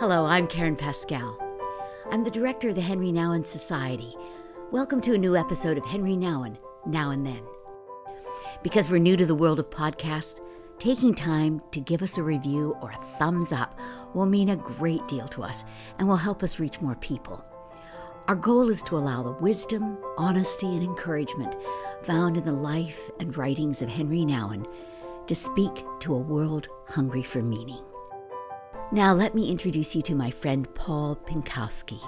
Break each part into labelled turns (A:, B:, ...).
A: Hello, I'm Karen Pascal. I'm the director of the Henri Nouwen Society. Welcome to a new episode of Henri Nouwen, Now and Then. Because we're new to the world of podcasts, taking time to give us a review or a thumbs up will mean a great deal to us and will help us reach more people. Our goal is to allow the wisdom, honesty, and encouragement found in the life and writings of Henri Nouwen to speak to a world hungry for meaning. Now, let me introduce you to my friend Paul Pynkoski.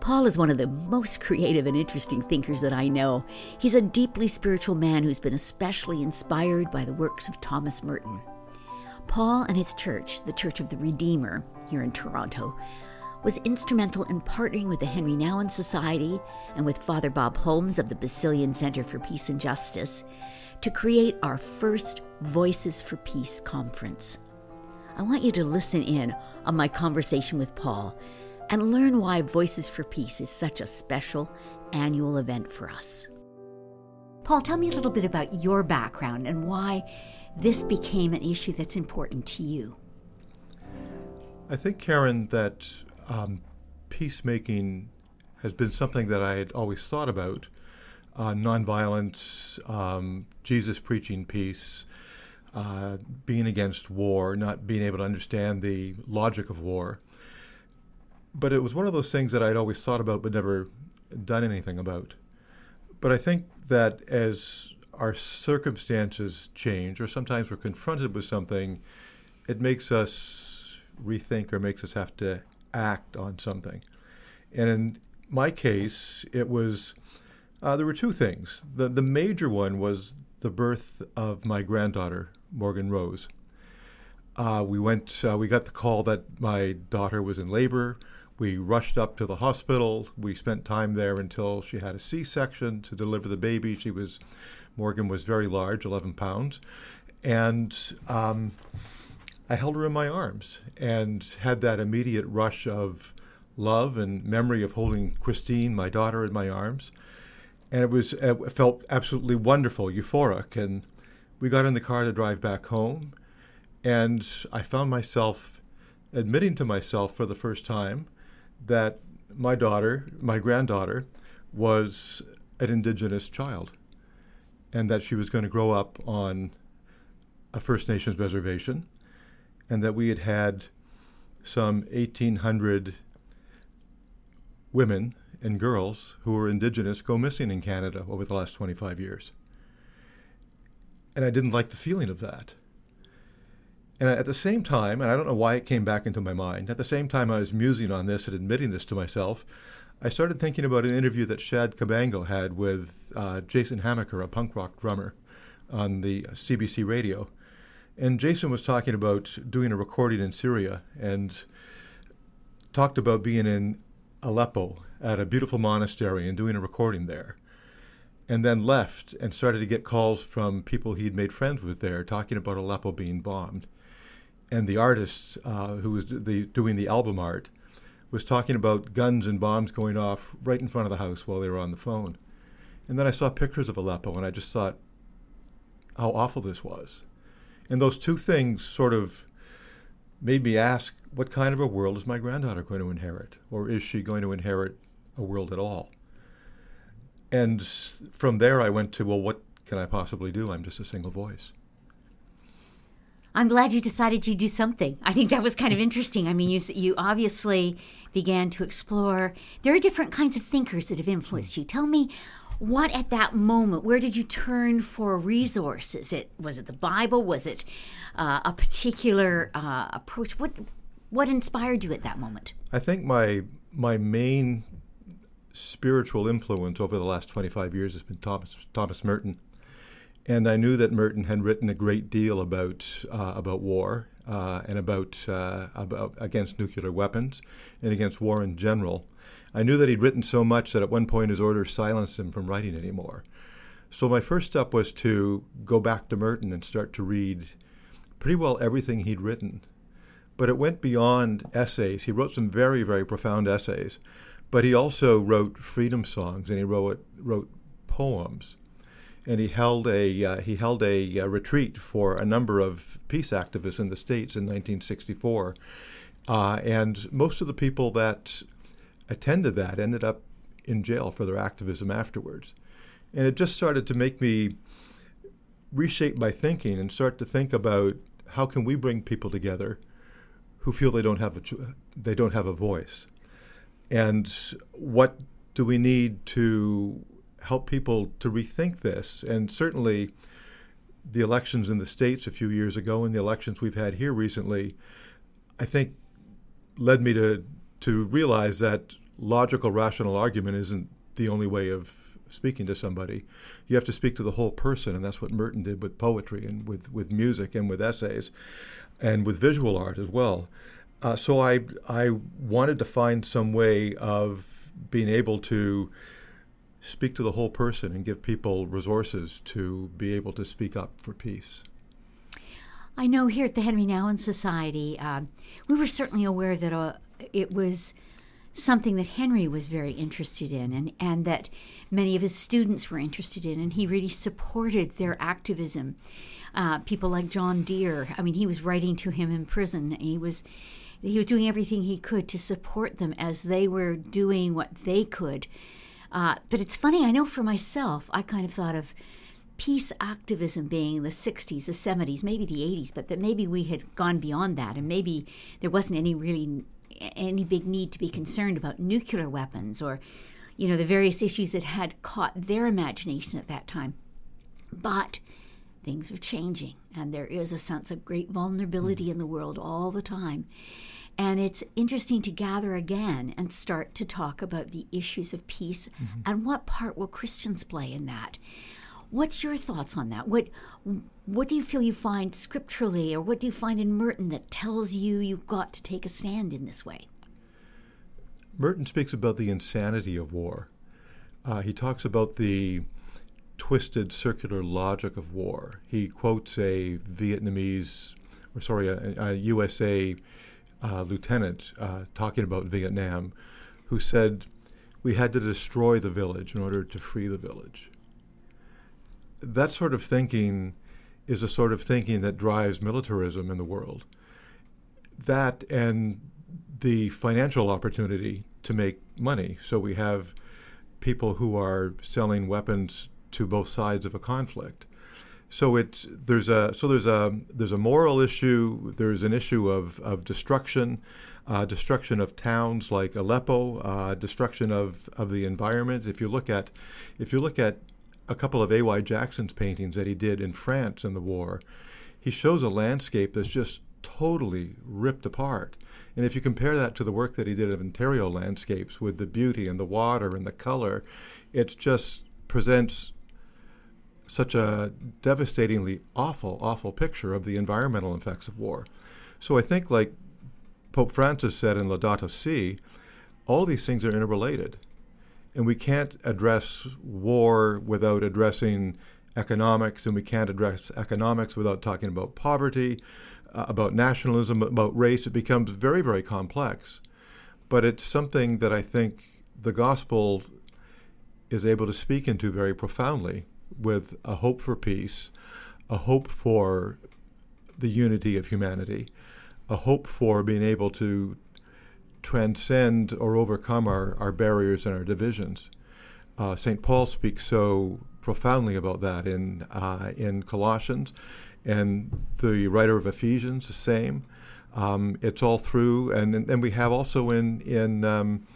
A: Paul is one of the most creative and interesting thinkers that I know. He's a deeply spiritual man who's been especially inspired by the works of Thomas Merton. Paul and his church, the Church of the Redeemer, here in Toronto, was instrumental in partnering with the Henri Nouwen Society and with Father Bob Holmes of the Basilian Center for Peace and Justice to create our first Voices for Peace conference. I want you to listen in on my conversation with Paul and learn why Voices for Peace is such a special annual event for us. Paul, tell me a little bit about your background and why this became an issue that's important to you.
B: I think, Karen, that um, peacemaking has been something that I had always thought about. Uh, nonviolence, um, Jesus preaching peace, uh, being against war, not being able to understand the logic of war. But it was one of those things that I'd always thought about but never done anything about. But I think that as our circumstances change, or sometimes we're confronted with something, it makes us rethink or makes us have to act on something. And in my case, it was uh, there were two things. The, the major one was the birth of my granddaughter, Morgan Rose. Uh, we went. Uh, we got the call that my daughter was in labor. We rushed up to the hospital. We spent time there until she had a C-section to deliver the baby. She was, Morgan was very large, 11 pounds, and um, I held her in my arms and had that immediate rush of love and memory of holding Christine, my daughter, in my arms, and it was it felt absolutely wonderful, euphoric, and we got in the car to drive back home, and I found myself admitting to myself for the first time that my daughter, my granddaughter, was an indigenous child, and that she was going to grow up on a First Nations reservation, and that we had had some 1,800 women and girls who were indigenous go missing in Canada over the last 25 years. And I didn't like the feeling of that. And at the same time, and I don't know why it came back into my mind, at the same time I was musing on this and admitting this to myself, I started thinking about an interview that Shad Kabango had with uh, Jason Hamacher, a punk rock drummer, on the CBC radio. And Jason was talking about doing a recording in Syria and talked about being in Aleppo at a beautiful monastery and doing a recording there and then left and started to get calls from people he'd made friends with there talking about Aleppo being bombed. And the artist uh, who was the, doing the album art was talking about guns and bombs going off right in front of the house while they were on the phone. And then I saw pictures of Aleppo and I just thought how awful this was. And those two things sort of made me ask what kind of a world is my granddaughter going to inherit? Or is she going to inherit a world at all? And from there, I went to, well, what can I possibly do? I'm just a single voice.
A: I'm glad you decided you'd do something. I think that was kind of interesting. I mean, you you obviously began to explore. There are different kinds of thinkers that have influenced you. Tell me, what at that moment? Where did you turn for resources? It was it the Bible? Was it uh, a particular uh, approach? What what inspired you at that moment?
B: I think my my main spiritual influence over the last 25 years has been Thomas, Thomas Merton. And I knew that Merton had written a great deal about, uh, about war uh, and about, uh, about against nuclear weapons and against war in general. I knew that he'd written so much that at one point his orders silenced him from writing anymore. So my first step was to go back to Merton and start to read pretty well everything he'd written. But it went beyond essays. He wrote some very, very profound essays. But he also wrote freedom songs and he wrote wrote poems, and he held a uh, he held a, uh, retreat for a number of peace activists in the states in 1964, Uh, and most of the people that attended that ended up in jail for their activism afterwards. And it just started to make me reshape my thinking and start to think about how can we bring people together who feel they don't have a they don't have a voice, and what do we need to help people to rethink this? And certainly, the elections in the states a few years ago and the elections we've had here recently, I think, led me to to realize that logical, rational argument isn't the only way of speaking to somebody. You have to speak to the whole person, and that's what Merton did with poetry and with, with music and with essays and with visual art as well. Uh, so I, I wanted to find some way of being able to speak to the whole person and give people resources to be able to speak up for peace.
A: I know here at the Henri Nouwen Society, uh, we were certainly aware that uh, it was something that Henri was very interested in and, and that many of his students were interested in, and he really supported their activism. Uh, people like John Dear, I mean, he was writing to him in prison. He was he was doing everything he could to support them as they were doing what they could. Uh, but it's funny, I know for myself, I kind of thought of peace activism being the 60s, the 70s, maybe the 80s, but that maybe we had gone beyond that and maybe there wasn't any really any big need to be concerned about nuclear weapons or, you know, the various issues that had caught their imagination at that time. But things are changing, and there is a sense of great vulnerability in the world all the time. And it's interesting to gather again and start to talk about the issues of peace mm-hmm. and what part will Christians play in that. What's your thoughts on that? What what do you feel you find scripturally, or what do you find in Merton that tells you you've got to take a stand in this way?
B: Merton speaks about the insanity of war. Uh, he talks about the twisted circular logic of war. He quotes a Vietnamese, or sorry, a, a USA uh, lieutenant uh, talking about Vietnam, who said, "We had to destroy the village in order to free the village." that sort of thinking is a sort of thinking that drives militarism in the world. That and the financial opportunity to make money. So we have people who are selling weapons to both sides of a conflict. So it's there's a so there's a there's a moral issue. There's an issue of of destruction, uh, destruction of towns like Aleppo, uh, destruction of, of the environment. If you look at if you look at a couple of A.Y. Jackson's paintings that he did in France in the war, he shows a landscape that's just totally ripped apart. And if you compare that to the work that he did of Ontario landscapes with the beauty and the water and the color, it just presents such a devastatingly awful, awful picture of the environmental effects of war. So I think, like Pope Francis said in Laudato Si, all these things are interrelated. And we can't address war without addressing economics, and we can't address economics without talking about poverty, uh, about nationalism, about race. It becomes very, very complex. But it's something that I think the gospel is able to speak into very profoundly with a hope for peace, a hope for the unity of humanity, a hope for being able to transcend or overcome our, our barriers and our divisions. Uh, St. Paul speaks so profoundly about that in, uh, in Colossians, and the writer of Ephesians, the same. Um, it's all through, and then we have also in, in um,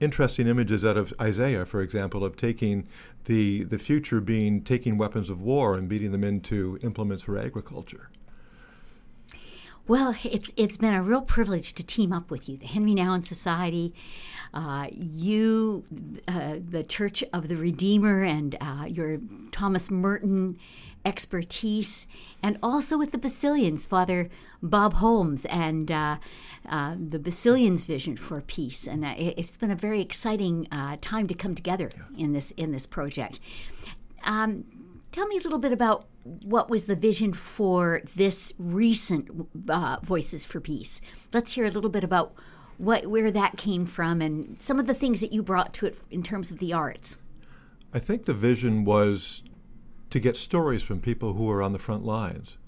B: interesting images out of Isaiah, for example, of taking the, the future being taking weapons of war and beating them into implements for agriculture.
A: Well, it's it's been a real privilege to team up with you, the Henri Nouwen Society, uh, you, uh, the Church of the Redeemer, and uh, your Thomas Merton expertise, and also with the Basilians, Father Bob Holmes, and uh, uh, the Basilians' vision for peace. And uh, it, has been a very exciting time to come together in this in this project. Um, tell me a little bit about what was the vision for this recent uh, Voices for Peace? Let's hear a little bit about what where that came from and some of the things that you brought to it in terms of the arts.
B: I think the vision was to get stories from people who are on the front lines,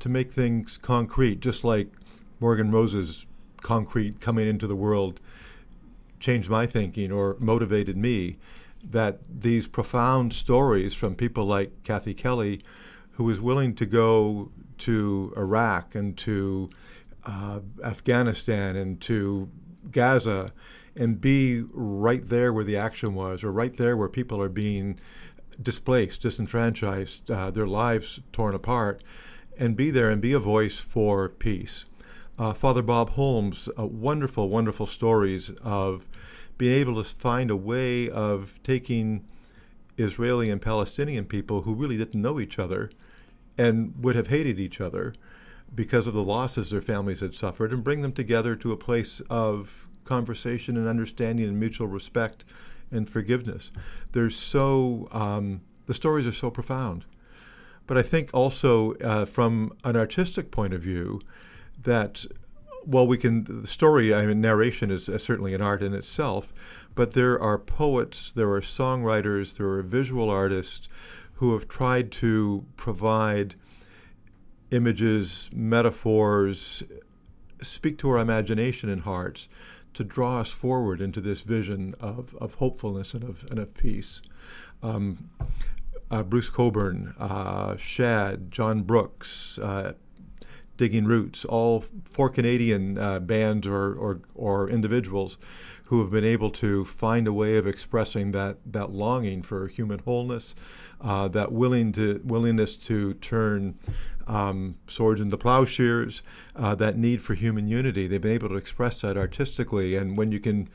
B: to make things concrete, just like Morgan Rose's concrete coming into the world changed my thinking or motivated me. That these profound stories from people like Kathy Kelly, who was willing to go to Iraq and to uh, Afghanistan and to Gaza and be right there where the action was, or right there where people are being displaced, disenfranchised, uh, their lives torn apart, and be there and be a voice for peace. Uh, Father Bob Holmes, uh, wonderful, wonderful stories of being able to find a way of taking Israeli and Palestinian people who really didn't know each other and would have hated each other because of the losses their families had suffered and bring them together to a place of conversation and understanding and mutual respect and forgiveness. They're so, um, the stories are so profound. But I think also uh, from an artistic point of view, that well, we can. The story, I mean, narration is uh, certainly an art in itself, but there are poets, there are songwriters, there are visual artists who have tried to provide images, metaphors, speak to our imagination and hearts to draw us forward into this vision of, of hopefulness and of, and of peace. Um, uh, Bruce Cockburn, uh, Shad, Jon Brooks, uh, Digging Roots, all four Canadian uh, bands or, or, or, individuals who have been able to find a way of expressing that, that longing for human wholeness, uh, that willing to, willingness to turn um, swords into plowshares, uh, that need for human unity. They've been able to express that artistically, and when you can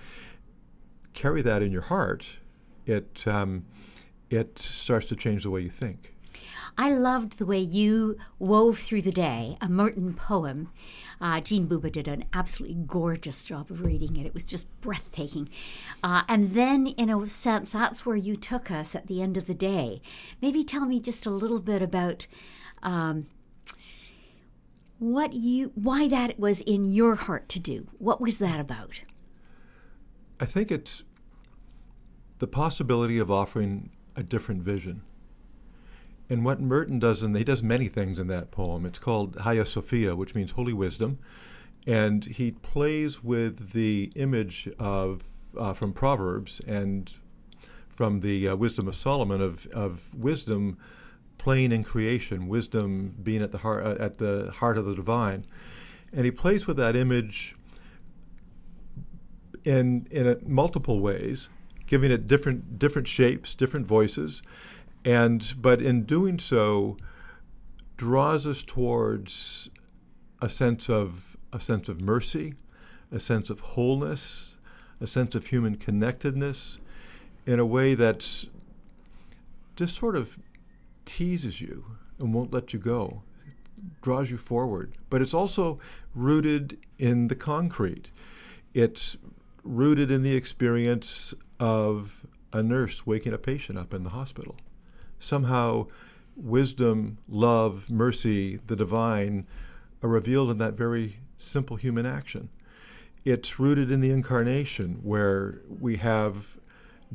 B: carry that in your heart, it um, it starts to change the way you think.
A: I loved the way you wove through the day a Merton poem. Uh, Jean Buba did an absolutely gorgeous job of reading it. It was just breathtaking. Uh, and then, in a sense, that's where you took us at the end of the day. Maybe tell me just a little bit about um, what you why that was in your heart to do. What was that about?
B: I think it's the possibility of offering a different vision. And what Merton does, and he does many things in that poem. It's called Hagia Sophia, which means holy wisdom, and he plays with the image of uh, from Proverbs and from the uh, wisdom of Solomon of of wisdom playing in creation, wisdom being at the heart uh, at the heart of the divine, and he plays with that image in in multiple ways, giving it different different shapes, different voices, and but in doing so, draws us towards a sense of a sense of mercy, a sense of wholeness, a sense of human connectedness, in a way that's just sort of teases you and won't let you go, it draws you forward. But it's also rooted in the concrete. It's rooted in the experience of a nurse waking a patient up in the hospital. Somehow, wisdom, love, mercy, the divine are revealed in that very simple human action. It's rooted in the incarnation, where we have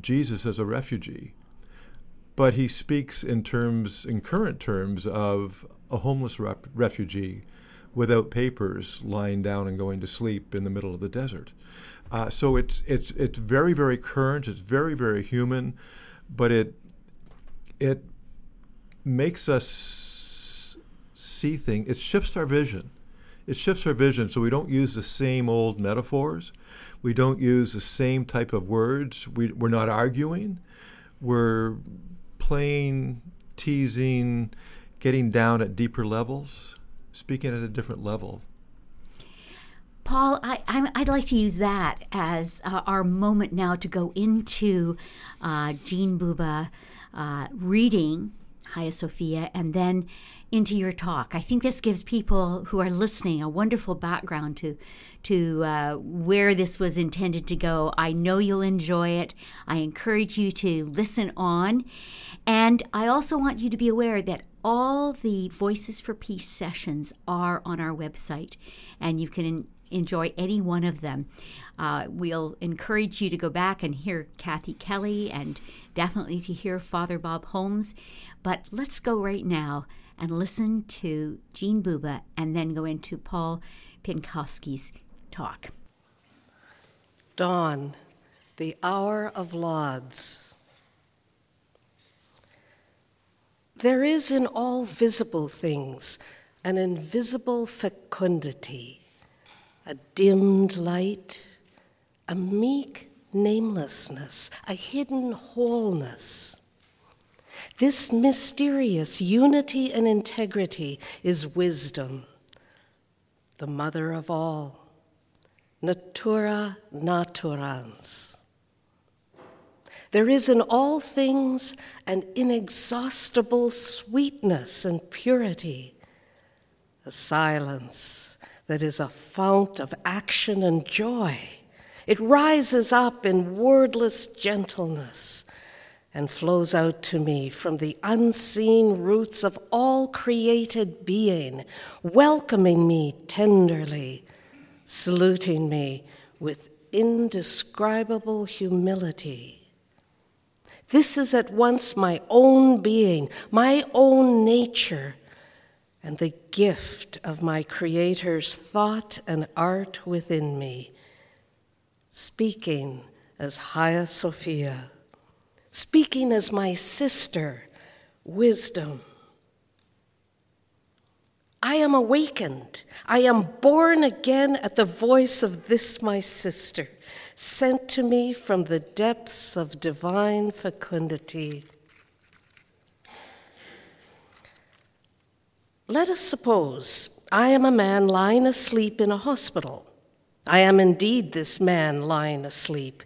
B: Jesus as a refugee but he speaks in terms, in current terms, of a homeless rep- refugee without papers, lying down and going to sleep in the middle of the desert. Uh, so it's it's it's very very current. It's very very human, but it it makes us see things. It shifts our vision. It shifts our vision, so we don't use the same old metaphors. We don't use the same type of words. We, we're not arguing. We're playing, teasing, getting down at deeper levels, speaking at a different level.
A: Paul, I, would like to use that as uh, our moment now to go into uh, Jean Buba uh, reading Hagia Sophia and then into your talk. I think this gives people who are listening a wonderful background to to uh, where this was intended to go. I know you'll enjoy it. I encourage you to listen on. And I also want you to be aware that all the Voices for Peace sessions are on our website, and you can enjoy any one of them. Uh, we'll encourage you to go back and hear Kathy Kelly and definitely to hear Father Bob Holmes. But let's go right now and listen to Jean Buba and then go into Paul Pynkoski's talk.
C: Dawn, the hour of lauds. There is in all visible things an invisible fecundity, a dimmed light, a meek namelessness, a hidden wholeness. This mysterious unity and integrity is wisdom, the mother of all, natura naturans. There is in all things an inexhaustible sweetness and purity, a silence that is a fount of action and joy. It rises up in wordless gentleness and flows out to me from the unseen roots of all created being, welcoming me tenderly, saluting me with indescribable humility. This is at once my own being, my own nature, and the gift of my Creator's thought and art within me, speaking as Hagia Sophia speaking as my sister, wisdom. I am awakened. I am born again at the voice of this my sister, sent to me from the depths of divine fecundity. Let us suppose I am a man lying asleep in a hospital. I am indeed this man lying asleep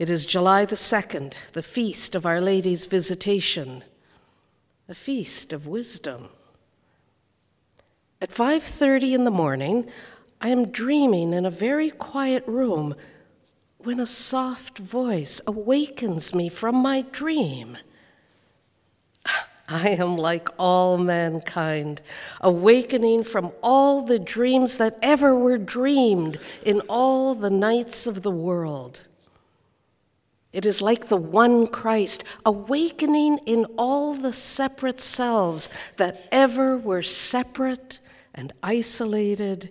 C: it is July the 2nd, the feast of Our Lady's Visitation, a feast of wisdom. At 5:30 in the morning, I am dreaming in a very quiet room when a soft voice awakens me from my dream. I am like all mankind, awakening from all the dreams that ever were dreamed in all the nights of the world. It is like the one Christ awakening in all the separate selves that ever were separate and isolated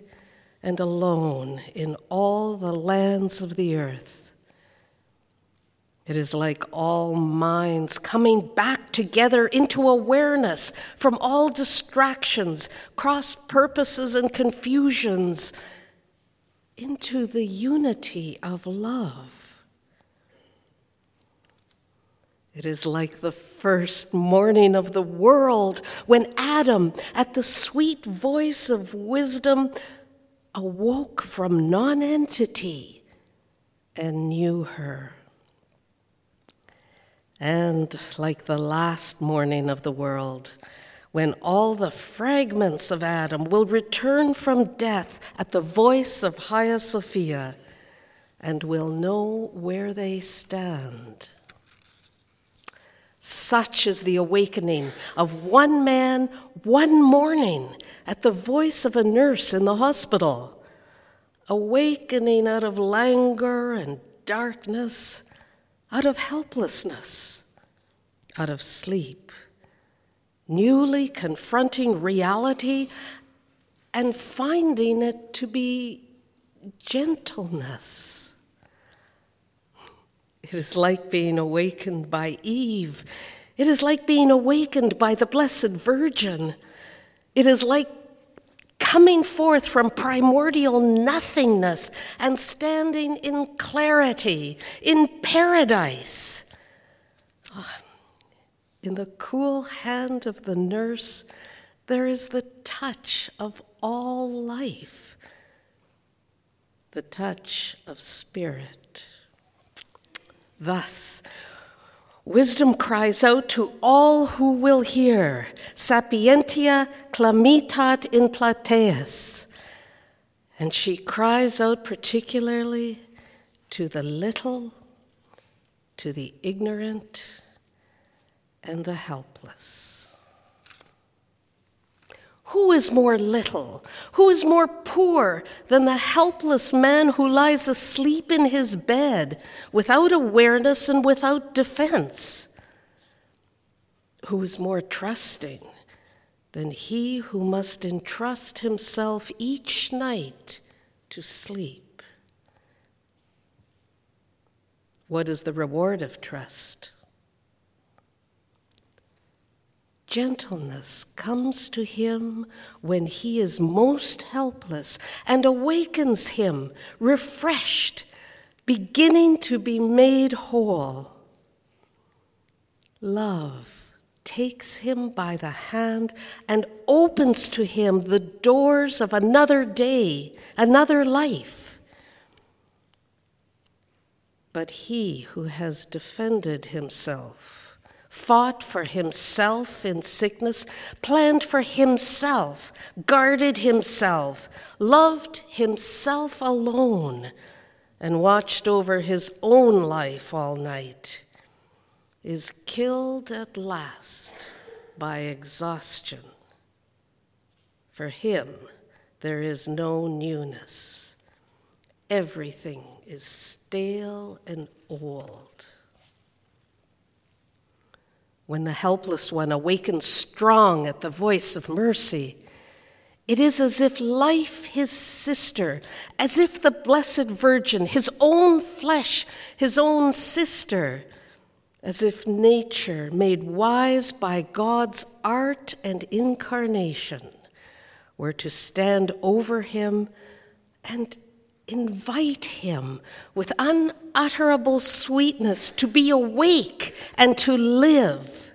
C: and alone in all the lands of the earth. It is like all minds coming back together into awareness from all distractions, cross purposes, and confusions into the unity of love. It is like the first morning of the world when Adam, at the sweet voice of wisdom, awoke from nonentity and knew her. And like the last morning of the world, when all the fragments of Adam will return from death at the voice of Hagia Sophia and will know where they stand. Such is the awakening of one man one morning at the voice of a nurse in the hospital, awakening out of languor and darkness, out of helplessness, out of sleep, newly confronting reality and finding it to be gentleness it is like being awakened by Eve. It is like being awakened by the Blessed Virgin. It is like coming forth from primordial nothingness and standing in clarity, in paradise. Oh, in the cool hand of the nurse, there is the touch of all life, the touch of spirit. Thus, wisdom cries out to all who will hear, sapientia clamitat in plateas. And she cries out particularly to the little, to the ignorant, and the helpless. Who is more little? Who is more poor than the helpless man who lies asleep in his bed without awareness and without defense? Who is more trusting than he who must entrust himself each night to sleep? What is the reward of trust? Gentleness comes to him when he is most helpless and awakens him, refreshed, beginning to be made whole. Love takes him by the hand and opens to him the doors of another day, another life. But he who has defended himself, fought for himself in sickness, planned for himself, guarded himself, loved himself alone, and watched over his own life all night, is killed at last by exhaustion. For him, there is no newness. Everything is stale and old when the helpless one awakens strong at the voice of mercy. It is as if life, his sister, as if the Blessed Virgin, his own flesh, his own sister, as if nature, made wise by God's art and incarnation, were to stand over him and invite him with unutterable sweetness to be awake and to live.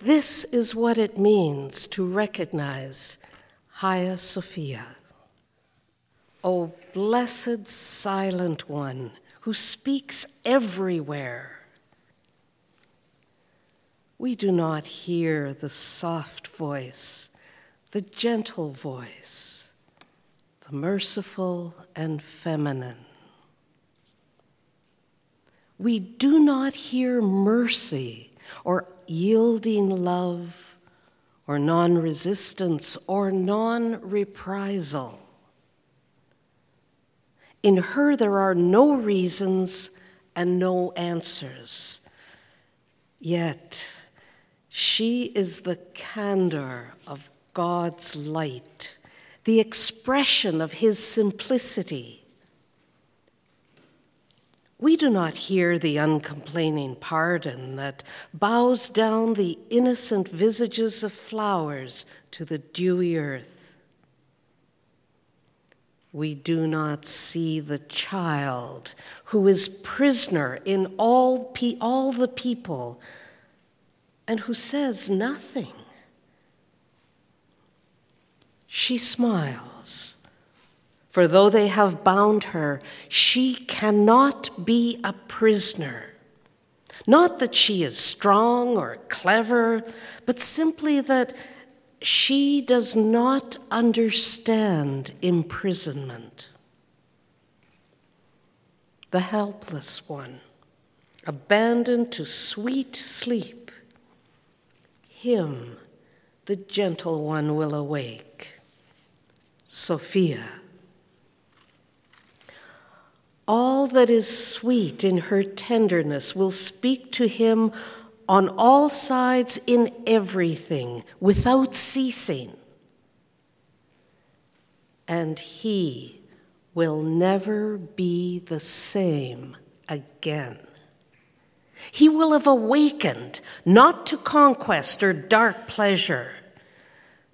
C: This is what it means to recognize Hagia Sophia. O blessed silent one who speaks everywhere. We do not hear the soft voice, the gentle voice merciful and feminine. We do not hear mercy or yielding love or non resistance or non reprisal. In her, there are no reasons and no answers. Yet, she is the candor of God's light the expression of his simplicity. We do not hear the uncomplaining pardon that bows down the innocent visages of flowers to the dewy earth. We do not see the child who is prisoner in all, pe- all the people and who says nothing she smiles. For though they have bound her, she cannot be a prisoner. Not that she is strong or clever, but simply that she does not understand imprisonment. The helpless one, abandoned to sweet sleep, him the gentle one will awake. Sophia. All that is sweet in her tenderness will speak to him on all sides in everything without ceasing. And he will never be the same again. He will have awakened not to conquest or dark pleasure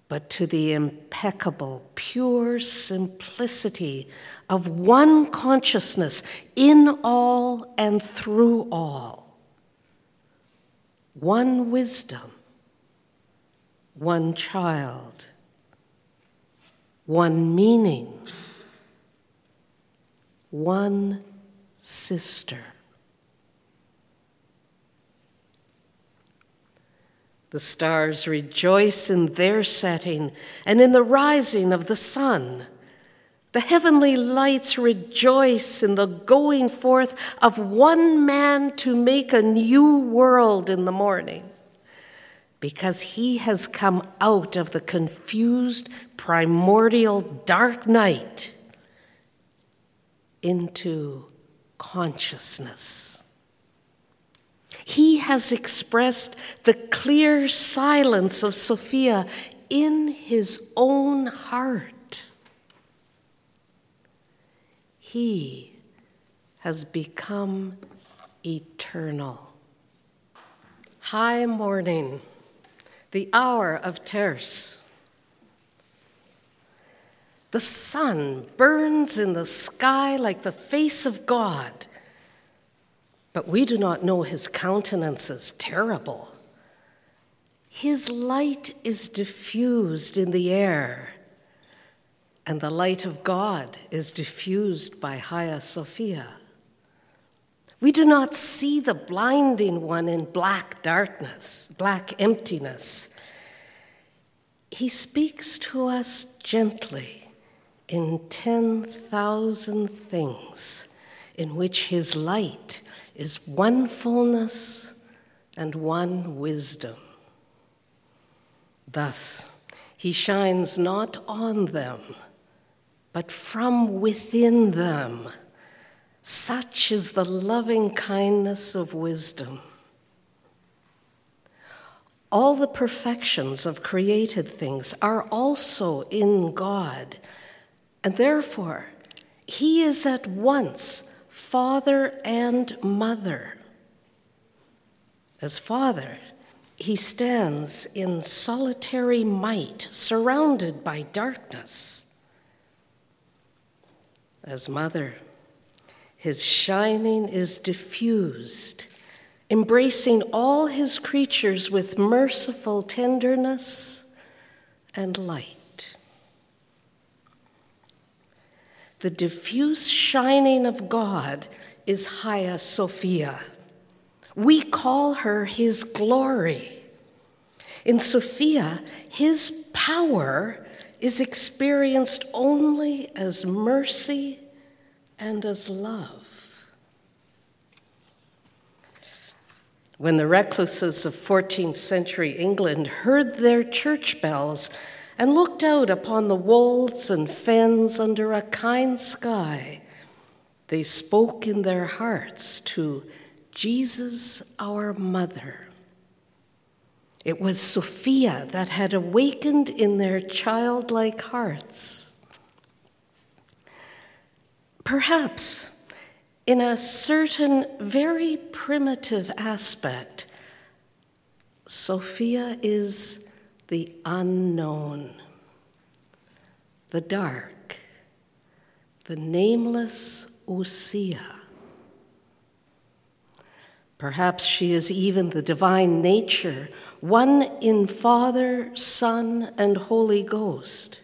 C: but to the impeccable, pure simplicity of one consciousness in all and through all. One wisdom, one child, one meaning, one sister. The stars rejoice in their setting and in the rising of the sun. The heavenly lights rejoice in the going forth of one man to make a new world in the morning, because he has come out of the confused primordial dark night into consciousness. He has expressed the clear silence of Sophia in his own heart. He has become eternal. High morning, the hour of terce. The sun burns in the sky like the face of God, but we do not know his countenance is terrible. His light is diffused in the air, and the light of God is diffused by Hagia Sophia. We do not see the blinding one in black darkness, black emptiness. He speaks to us gently in 10,000 things in which his light is one fullness and one wisdom. Thus, he shines not on them, but from within them. Such is the loving kindness of wisdom. All the perfections of created things are also in God, and therefore, He is at once Father and Mother. As Father, he stands in solitary might, surrounded by darkness. As mother, his shining is diffused, embracing all his creatures with merciful tenderness and light. The diffuse shining of God is Hagia Sophia we call her his glory. In Sophia, his power is experienced only as mercy and as love. When the recluses of 14th century England heard their church bells and looked out upon the wolds and fens under a kind sky, they spoke in their hearts to Jesus, our mother. It was Sophia that had awakened in their childlike hearts. Perhaps in a certain very primitive aspect, Sophia is the unknown, the dark, the nameless Ousia. Perhaps she is even the divine nature, one in Father, Son, and Holy Ghost.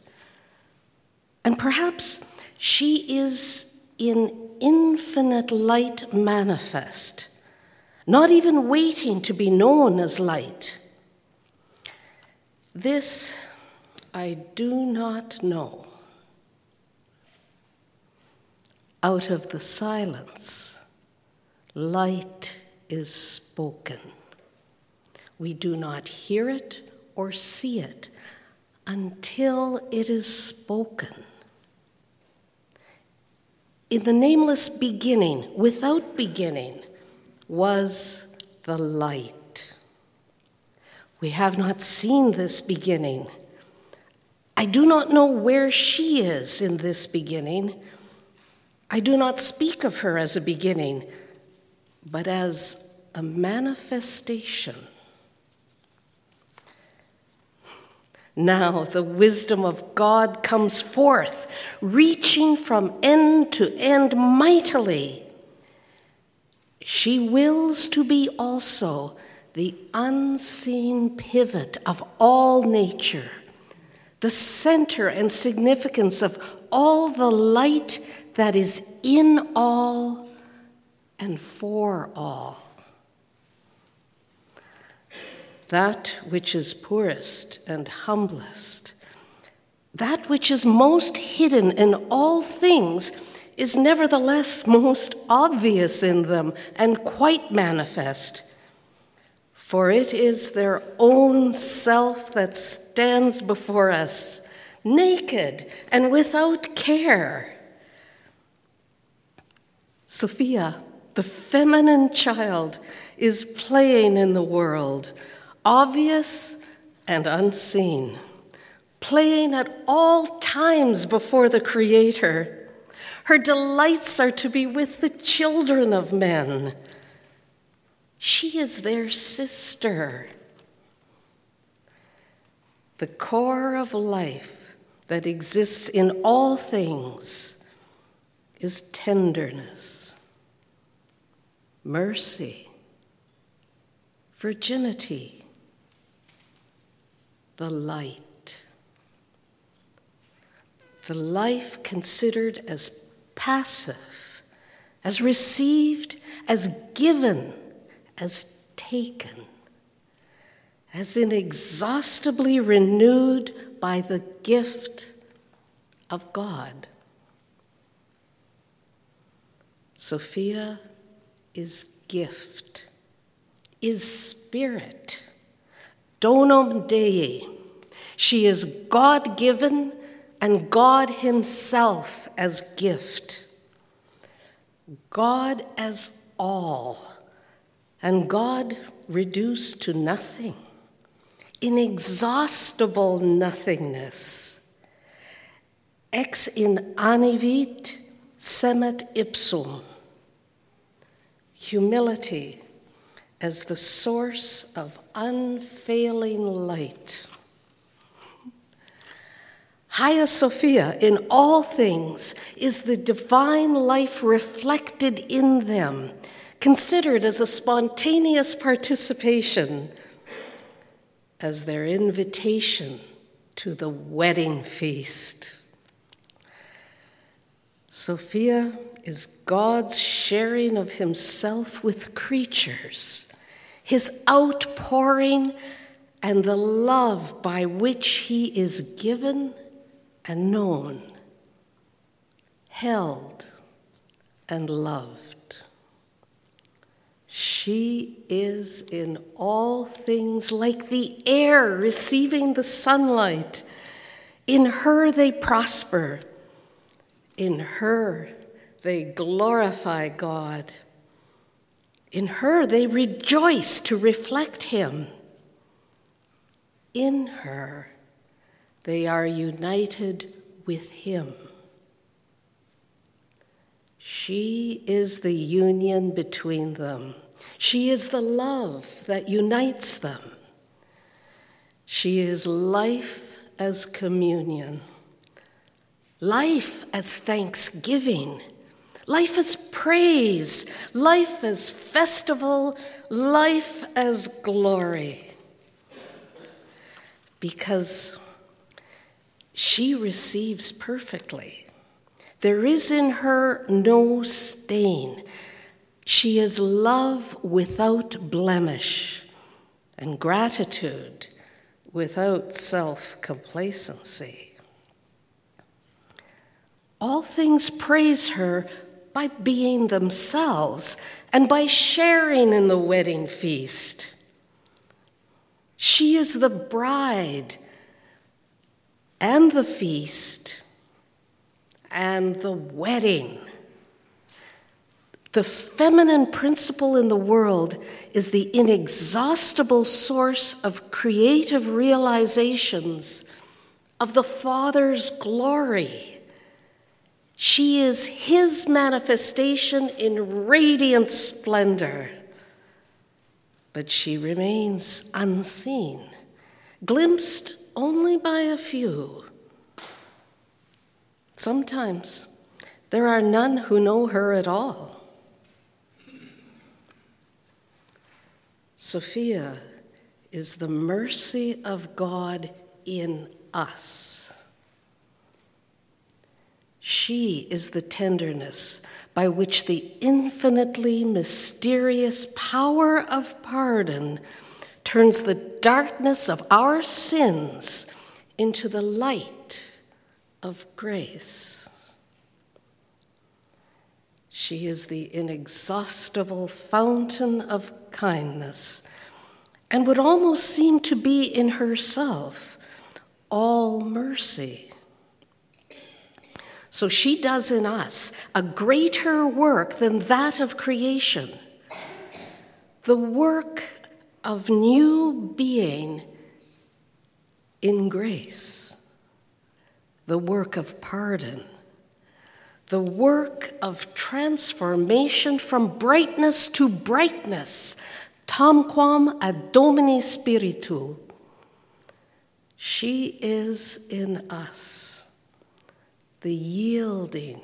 C: And perhaps she is in infinite light manifest, not even waiting to be known as light. This I do not know. Out of the silence, light is spoken. We do not hear it or see it until it is spoken. In the nameless beginning, without beginning, was the light. We have not seen this beginning. I do not know where she is in this beginning. I do not speak of her as a beginning but as a manifestation. Now the wisdom of God comes forth, reaching from end to end mightily. She wills to be also the unseen pivot of all nature, the center and significance of all the light that is in all and for all. That which is poorest and humblest, that which is most hidden in all things, is nevertheless most obvious in them and quite manifest. For it is their own self that stands before us, naked and without care. Sophia the feminine child is playing in the world, obvious and unseen, playing at all times before the Creator. Her delights are to be with the children of men. She is their sister. The core of life that exists in all things is tenderness, mercy, virginity, the light. The life considered as passive, as received, as given, as taken, as inexhaustibly renewed by the gift of God. Sophia is gift, is spirit, donum Dei. She is God given and God Himself as gift. God as all, and God reduced to nothing, inexhaustible nothingness. Ex inanivit semet ipsum. Humility as the source of unfailing light. Hagia Sophia, in all things, is the divine life reflected in them, considered as a spontaneous participation, as their invitation to the wedding feast. Sophia is God's sharing of himself with creatures, his outpouring, and the love by which he is given and known, held and loved. She is in all things like the air receiving the sunlight. In her they prosper. In her they glorify God. In her they rejoice to reflect Him. In her they are united with Him. She is the union between them. She is the love that unites them. She is life as communion, life as thanksgiving, life as praise, life as festival, life as glory. Because she receives perfectly. There is in her no stain. She is love without blemish and gratitude without self complacency. All things praise her by being themselves and by sharing in the wedding feast. She is the bride and the feast and the wedding. The feminine principle in the world is the inexhaustible source of creative realizations of the Father's glory. She is His manifestation in radiant splendor, but she remains unseen, glimpsed only by a few. Sometimes there are none who know her at all. Sophia is the mercy of God in us. She is the tenderness by which the infinitely mysterious power of pardon turns the darkness of our sins into the light of grace. She is the inexhaustible fountain of kindness and would almost seem to be in herself all mercy. So she does in us a greater work than that of creation. The work of new being in grace, the work of pardon, the work of transformation from brightness to brightness, tamquam ad Domini Spiritu. She is in us, the yielding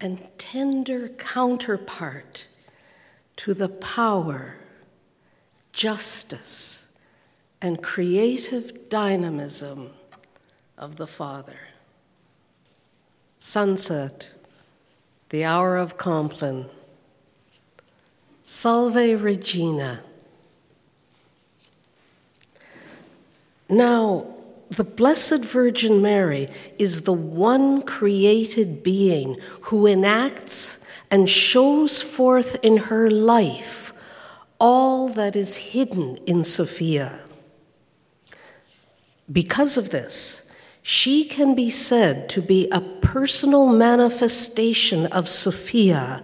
C: and tender counterpart to the power, justice, and creative dynamism of the Father. Sunset the hour of Compline. Salve Regina. Now, the Blessed Virgin Mary is the one created being who enacts and shows forth in her life all that is hidden in Sophia. Because of this, she can be said to be a personal manifestation of Sophia,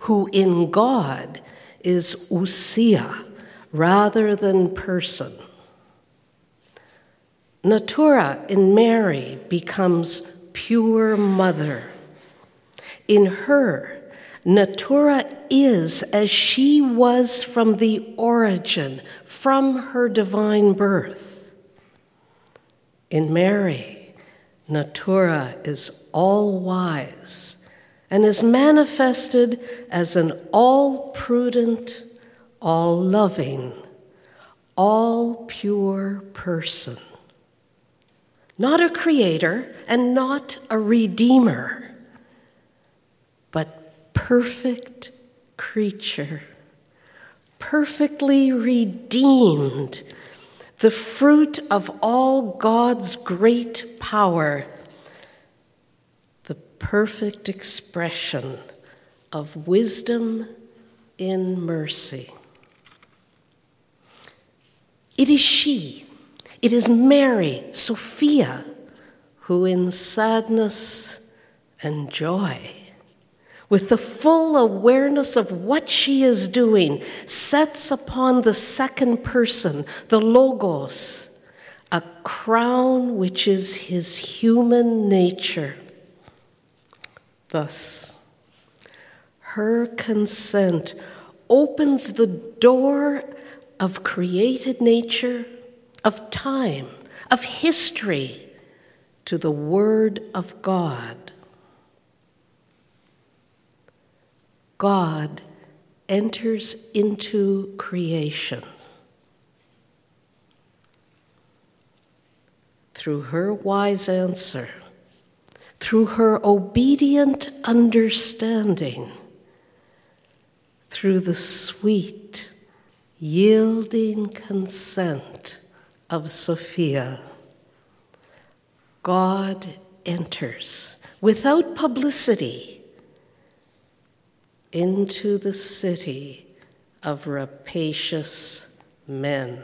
C: who in God is ousia rather than person. Natura in Mary becomes pure mother. In her, Natura is as she was from the origin, from her divine birth. In Mary, Natura is all wise and is manifested as an all prudent, all loving, all pure person. Not a creator and not a redeemer, but perfect creature, perfectly redeemed the fruit of all God's great power, the perfect expression of wisdom in mercy. It is she, it is Mary, Sophia, who in sadness and joy with the full awareness of what she is doing, sets upon the second person, the Logos, a crown which is his human nature. Thus, her consent opens the door of created nature, of time, of history to the Word of God. God enters into creation. Through her wise answer, through her obedient understanding, through the sweet, yielding consent of Sophia, God enters without publicity into the city of rapacious men.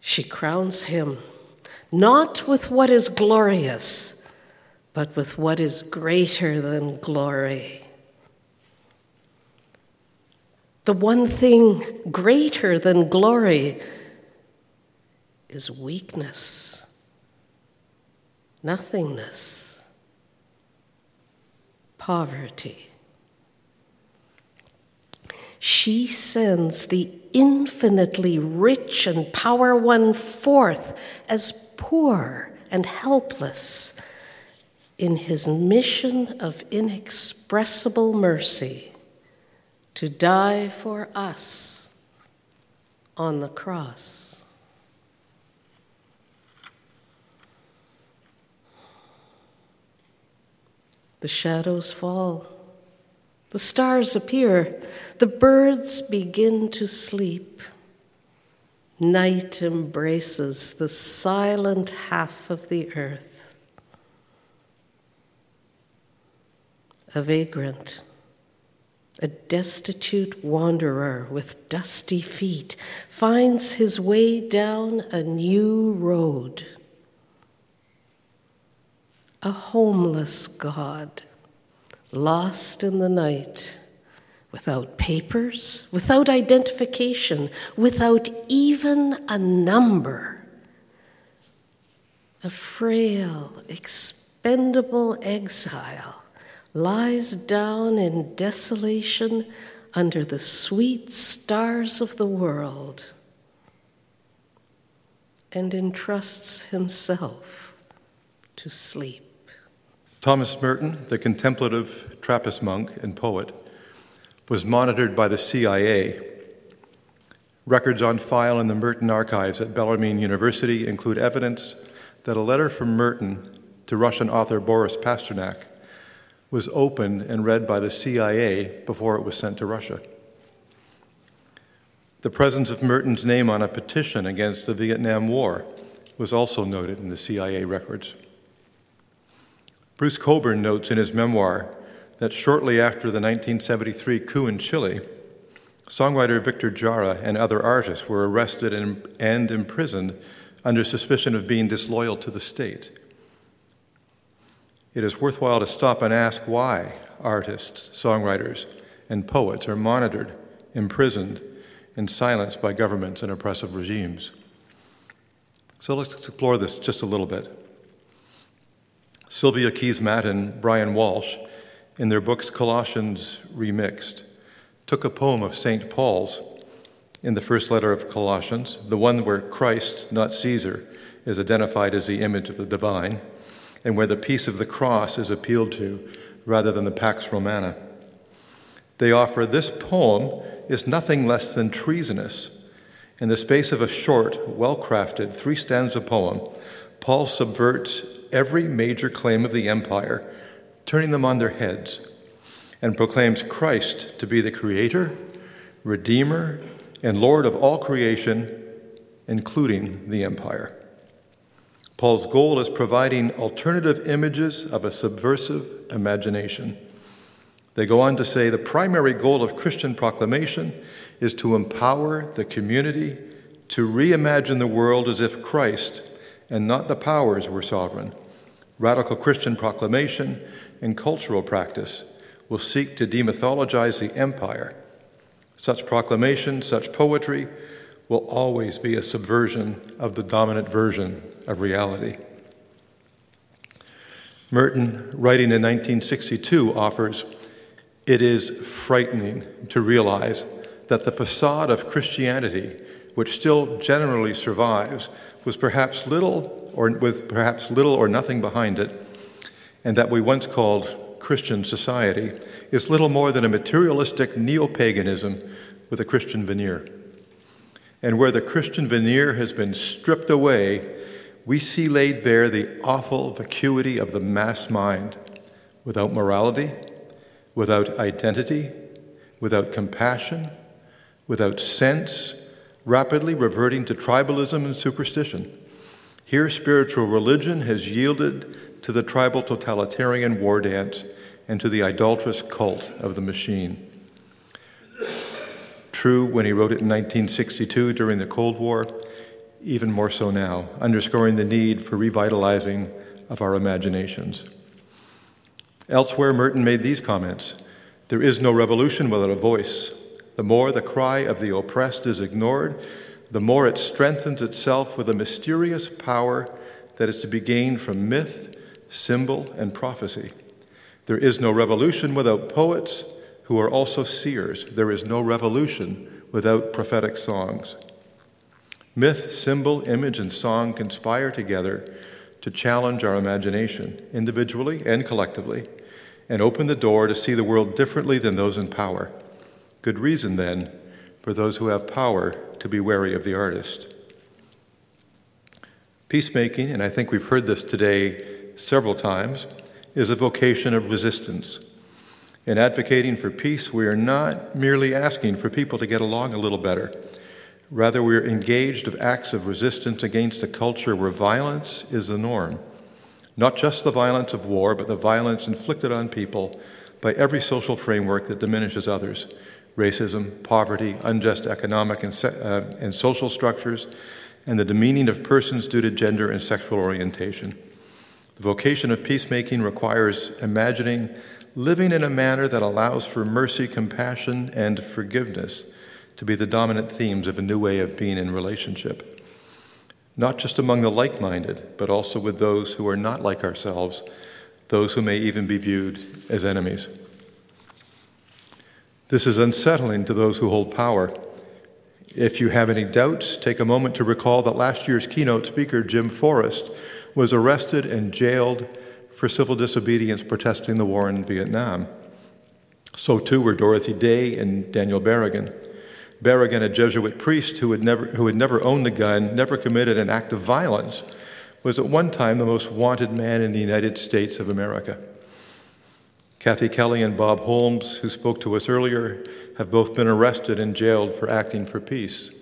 C: She crowns him not with what is glorious, but with what is greater than glory. The one thing greater than glory is weakness, nothingness poverty. She sends the infinitely rich and power one forth as poor and helpless in his mission of inexpressible mercy to die for us on the cross. The shadows fall. The stars appear. The birds begin to sleep. Night embraces the silent half of the earth. A vagrant, a destitute wanderer with dusty feet, finds his way down a new road a homeless God, lost in the night, without papers, without identification, without even a number. A frail, expendable exile lies down in desolation under the sweet stars of the world and entrusts himself to sleep.
B: Thomas Merton, the contemplative Trappist monk and poet, was monitored by the CIA. Records on file in the Merton archives at Bellarmine University include evidence that a letter from Merton to Russian author Boris Pasternak was opened and read by the CIA before it was sent to Russia. The presence of Merton's name on a petition against the Vietnam War was also noted in the CIA records. Bruce Cockburn notes in his memoir that shortly after the 1973 coup in Chile, songwriter Victor Jara and other artists were arrested and, and imprisoned under suspicion of being disloyal to the state. It is worthwhile to stop and ask why artists, songwriters, and poets are monitored, imprisoned, and silenced by governments and oppressive regimes. So let's explore this just a little bit. Sylvia Keesmaat and Brian Walsh, in their books Colossians Remixed, took a poem of St. Paul's in the first letter of Colossians, the one where Christ, not Caesar, is identified as the image of the divine, and where the peace of the cross is appealed to rather than the Pax Romana. They offer this poem is nothing less than treasonous. In the space of a short, well crafted, three stanza poem, Paul subverts every major claim of the empire, turning them on their heads, and proclaims Christ to be the creator, redeemer, and Lord of all creation, including the empire. Paul's goal is providing alternative images of a subversive imagination. They go on to say the primary goal of Christian proclamation is to empower the community to reimagine the world as if Christ and not the powers were sovereign. Radical Christian proclamation and cultural practice will seek to demythologize the empire. Such proclamation, such poetry, will always be a subversion of the dominant version of reality. Merton, writing in 1962, offers It is frightening to realize that the facade of Christianity, which still generally survives, was perhaps little or with perhaps little or nothing behind it, and that we once called Christian society is little more than a materialistic neo paganism with a Christian veneer. And where the Christian veneer has been stripped away, we see laid bare the awful vacuity of the mass mind without morality, without identity, without compassion, without sense, rapidly reverting to tribalism and superstition. Here, spiritual religion has yielded to the tribal totalitarian war dance and to the idolatrous cult of the machine. True when he wrote it in 1962 during the Cold War, even more so now, underscoring the need for revitalizing of our imaginations. Elsewhere, Merton made these comments There is no revolution without a voice. The more the cry of the oppressed is ignored, the more it strengthens itself with a mysterious power that is to be gained from myth, symbol, and prophecy. There is no revolution without poets who are also seers. There is no revolution without prophetic songs. Myth, symbol, image, and song conspire together to challenge our imagination, individually and collectively, and open the door to see the world differently than those in power. Good reason, then, for those who have power to be wary of the artist. Peacemaking, and I think we've heard this today several times, is a vocation of resistance. In advocating for peace, we are not merely asking for people to get along a little better. Rather, we are engaged of acts of resistance against a culture where violence is the norm. Not just the violence of war, but the violence inflicted on people by every social framework that diminishes others racism, poverty, unjust economic and, se- uh, and social structures, and the demeaning of persons due to gender and sexual orientation. The vocation of peacemaking requires imagining living in a manner that allows for mercy, compassion, and forgiveness to be the dominant themes of a new way of being in relationship. Not just among the like minded, but also with those who are not like ourselves, those who may even be viewed as enemies. This is unsettling to those who hold power. If you have any doubts, take a moment to recall that last year's keynote speaker, Jim Forest, was arrested and jailed for civil disobedience protesting the war in Vietnam. So too were Dorothy Day and Daniel Berrigan. Berrigan, a Jesuit priest who had, never, who had never owned a gun, never committed an act of violence, was at one time the most wanted man in the United States of America. Kathy Kelly and Bob Holmes, who spoke to us earlier, have both been arrested and jailed for acting for peace.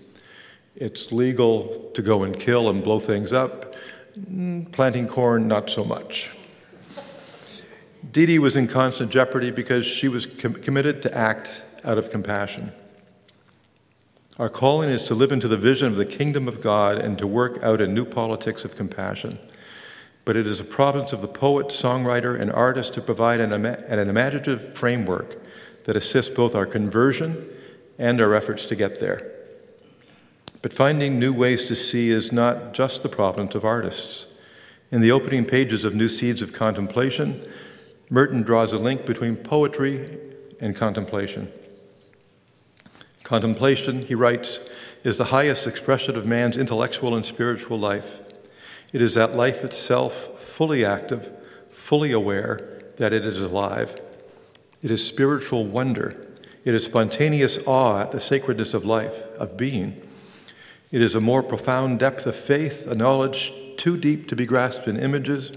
B: It's legal to go and kill and blow things up. Mm, planting corn, not so much. Dee Dee was in constant jeopardy because she was com- committed to act out of compassion. Our calling is to live into the vision of the kingdom of God and to work out a new politics of compassion. But it is a province of the poet, songwriter, and artist to provide an, an imaginative framework that assists both our conversion and our efforts to get there. But finding new ways to see is not just the province of artists. In the opening pages of New Seeds of Contemplation, Merton draws a link between poetry and contemplation. Contemplation, he writes, is the highest expression of man's intellectual and spiritual life. It is that life itself, fully active, fully aware that it is alive. It is spiritual wonder. It is spontaneous awe at the sacredness of life, of being. It is a more profound depth of faith, a knowledge too deep to be grasped in images,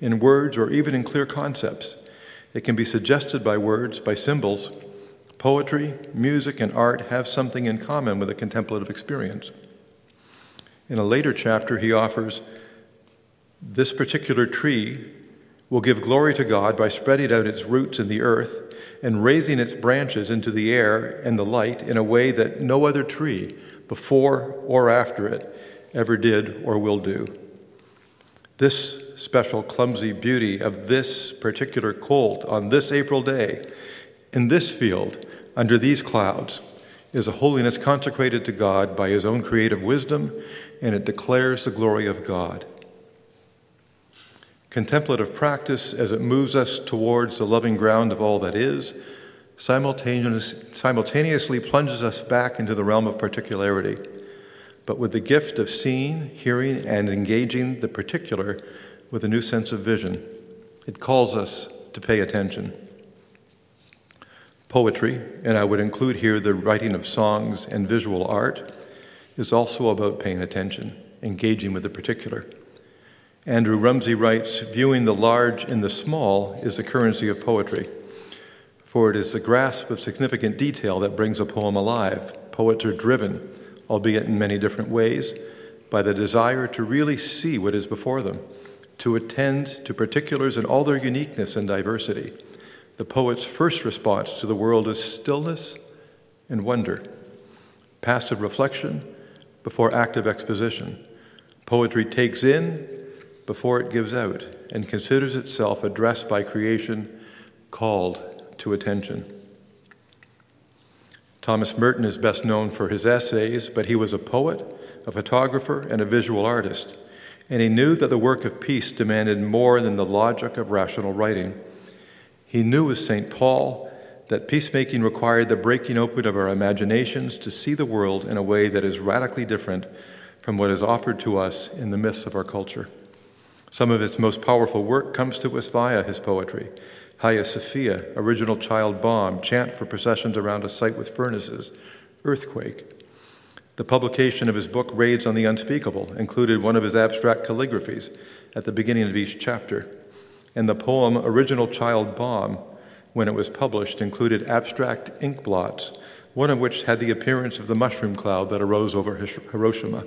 B: in words, or even in clear concepts. It can be suggested by words, by symbols, Poetry, music, and art have something in common with a contemplative experience. In a later chapter, he offers this particular tree will give glory to God by spreading out its roots in the earth and raising its branches into the air and the light in a way that no other tree, before or after it, ever did or will do. This special clumsy beauty of this particular colt on this April day in this field under these clouds is a holiness consecrated to God by his own creative wisdom, and it declares the glory of God. Contemplative practice, as it moves us towards the loving ground of all that is, simultaneous, simultaneously plunges us back into the realm of particularity, but with the gift of seeing, hearing, and engaging the particular with a new sense of vision. It calls us to pay attention. Poetry, and I would include here the writing of songs and visual art, is also about paying attention, engaging with the particular. Andrew Rumsey writes Viewing the large in the small is the currency of poetry, for it is the grasp of significant detail that brings a poem alive. Poets are driven, albeit in many different ways, by the desire to really see what is before them, to attend to particulars in all their uniqueness and diversity the poet's first response to the world is stillness and wonder, passive reflection before active exposition. Poetry takes in before it gives out and considers itself addressed by creation, called to attention. Thomas Merton is best known for his essays, but he was a poet, a photographer, and a visual artist, and he knew that the work of peace demanded more than the logic of rational writing. He knew as St. Paul that peacemaking required the breaking open of our imaginations to see the world in a way that is radically different from what is offered to us in the myths of our culture. Some of its most powerful work comes to us via his poetry. Hagia Sophia, Original Child Bomb, Chant for Processions Around a Site with Furnaces, Earthquake. The publication of his book, Raids on the Unspeakable, included one of his abstract calligraphies at the beginning of each chapter and the poem Original Child Bomb, when it was published, included abstract ink blots, one of which had the appearance of the mushroom cloud that arose over Hiroshima.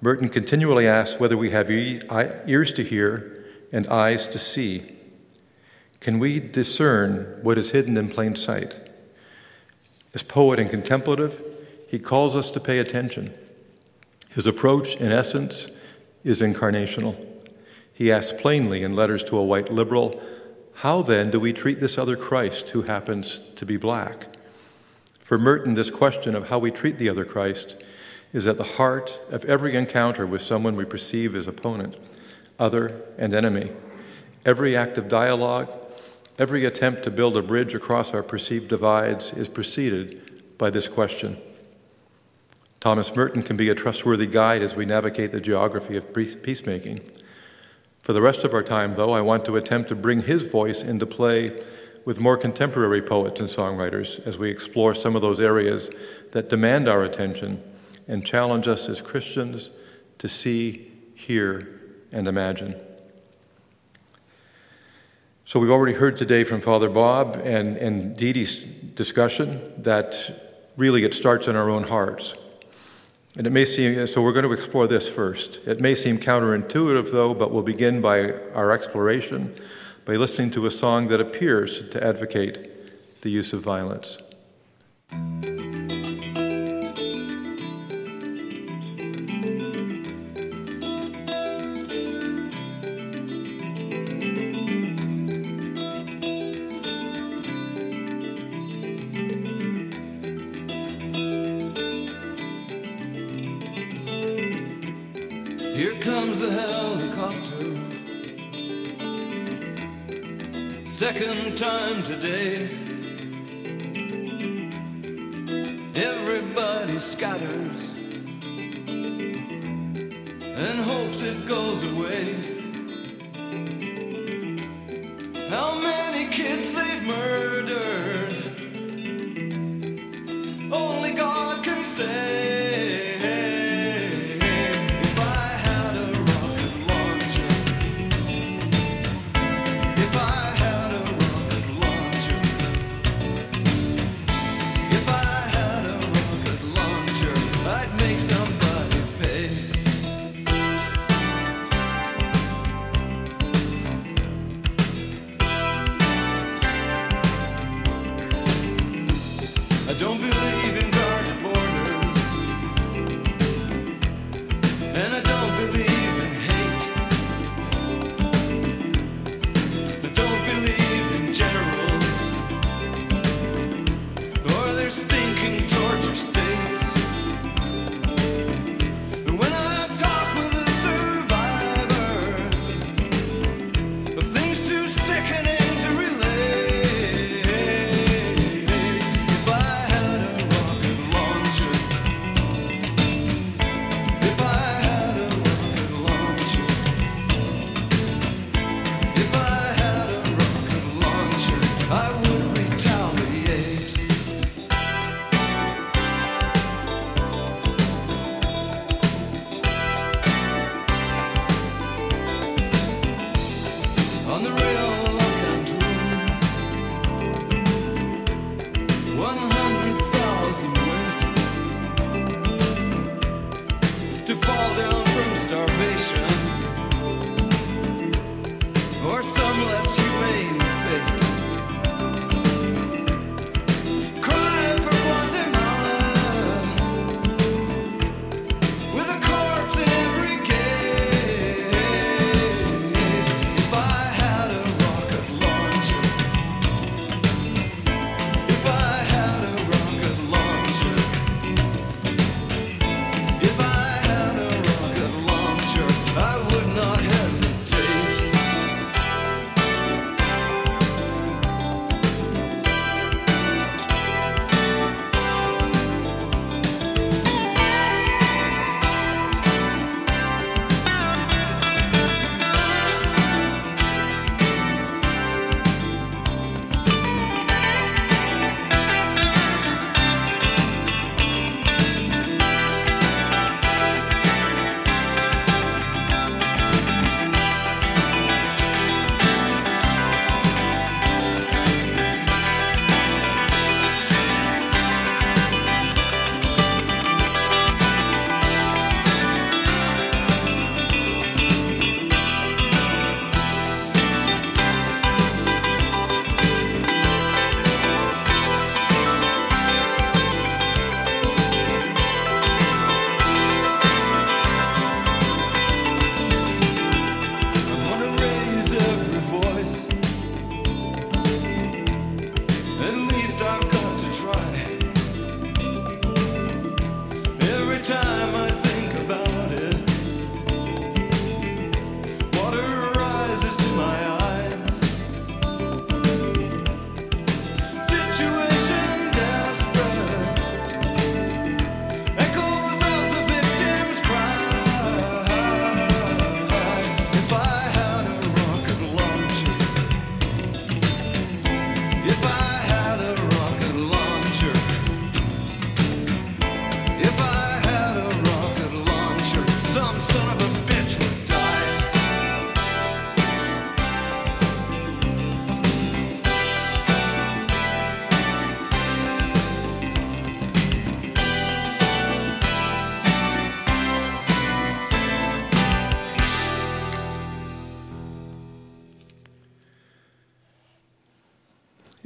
B: Merton continually asks whether we have ears to hear and eyes to see. Can we discern what is hidden in plain sight? As poet and contemplative, he calls us to pay attention. His approach, in essence, is incarnational. He asks plainly in letters to a white liberal, How then do we treat this other Christ who happens to be black? For Merton, this question of how we treat the other Christ is at the heart of every encounter with someone we perceive as opponent, other, and enemy. Every act of dialogue, every attempt to build a bridge across our perceived divides is preceded by this question. Thomas Merton can be a trustworthy guide as we navigate the geography of peacemaking. For the rest of our time, though, I want to attempt to bring his voice into play with more contemporary poets and songwriters as we explore some of those areas that demand our attention and challenge us as Christians to see, hear, and imagine. So, we've already heard today from Father Bob and, and Dee Dee's discussion that really it starts in our own hearts. And it may seem, so we're going to explore this first. It may seem counterintuitive, though, but we'll begin by our exploration by listening to a song that appears to advocate the use of violence.
D: Second time today. Everybody scatters and hopes it goes away. How many kids they've murdered, only God can say.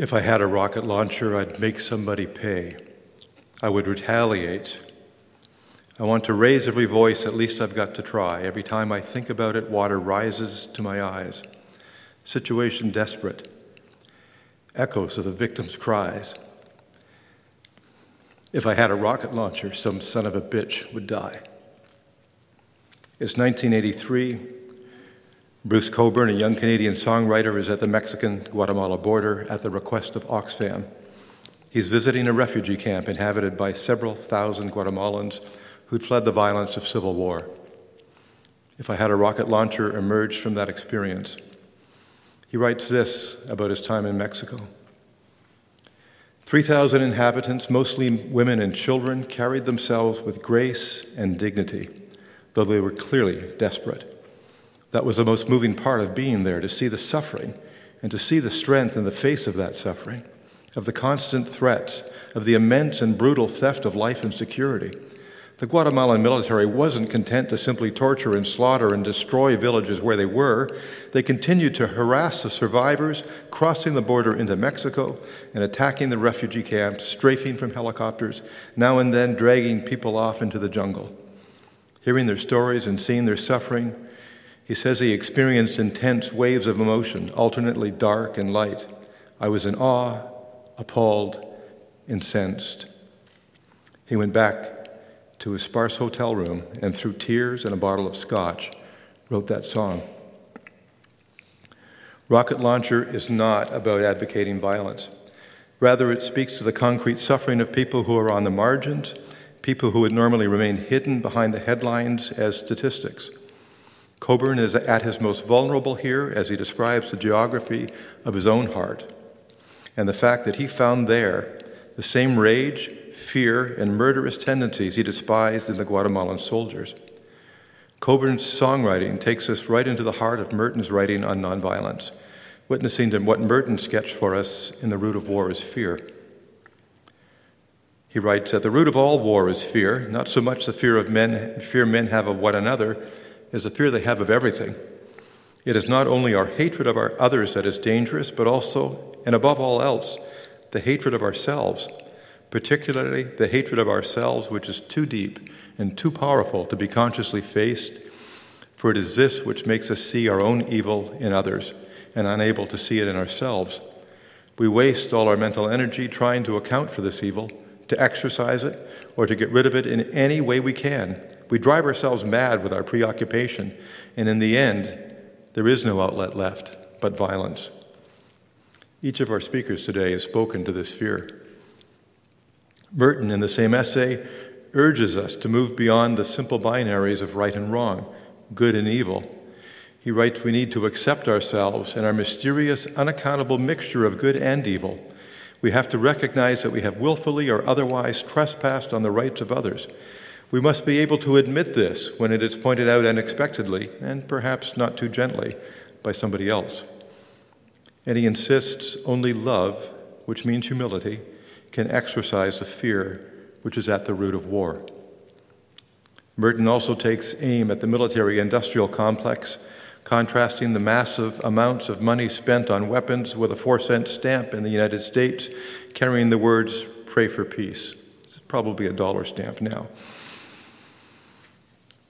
D: If I had a rocket launcher, I'd make somebody pay. I
B: would retaliate. I want to raise every voice, at least I've got to try. Every time I think about it, water rises to my eyes. Situation desperate. Echoes of the victim's cries. If I had a rocket launcher, some son of a bitch would die. It's 1983. Bruce Cockburn, a young Canadian songwriter, is at the Mexican Guatemala border at the request of Oxfam. He's visiting a refugee camp inhabited by several thousand Guatemalans who'd fled the violence of civil war. If I had a rocket launcher emerged from that experience, he writes this about his time in Mexico. 3,000 inhabitants, mostly women and children, carried themselves with grace and dignity, though they were clearly desperate. That was the most moving part of being there, to see the suffering and to see the strength in the face of that suffering, of the constant threats, of the immense and brutal theft of life and security. The Guatemalan military wasn't content to simply torture and slaughter and destroy villages where they were. They continued to harass the survivors, crossing the border into Mexico and attacking the refugee camps, strafing from helicopters, now and then dragging people off into the jungle. Hearing their stories and seeing their suffering, he says he experienced intense waves of emotion, alternately dark and light. I was in awe, appalled, incensed. He went back to his sparse hotel room and, through tears and a bottle of scotch, wrote that song. Rocket Launcher is not about advocating violence. Rather, it speaks to the concrete suffering of people who are on the margins, people who would normally remain hidden behind the headlines as statistics. Cockburn is at his most vulnerable here as he describes the geography of his own heart and the fact that he found there the same rage, fear, and murderous tendencies he despised in the Guatemalan soldiers. Cockburn's songwriting takes us right into the heart of Merton's writing on nonviolence, witnessing to what Merton sketched for us in The Root of War is Fear. He writes, At the root of all war is fear, not so much the fear of men, fear men have of one another, is the fear they have of everything. It is not only our hatred of our others that is dangerous, but also, and above all else, the hatred of ourselves, particularly the hatred of ourselves, which is too deep and too powerful to be consciously faced. For it is this which makes us see our own evil in others and unable to see it in ourselves. We waste all our mental energy trying to account for this evil, to exercise it, or to get rid of it in any way we can we drive ourselves mad with our preoccupation, and in the end, there is no outlet left but violence. Each of our speakers today has spoken to this fear. Merton, in the same essay, urges us to move beyond the simple binaries of right and wrong, good and evil. He writes we need to accept ourselves and our mysterious, unaccountable mixture of good and evil. We have to recognize that we have willfully or otherwise trespassed on the rights of others we must be able to admit this when it is pointed out unexpectedly, and perhaps not too gently, by somebody else. And he insists only love, which means humility, can exorcise the fear which is at the root of war. Merton also takes aim at the military industrial complex, contrasting the massive amounts of money spent on weapons with a four cent stamp in the United States carrying the words, pray for peace. It's probably a dollar stamp now.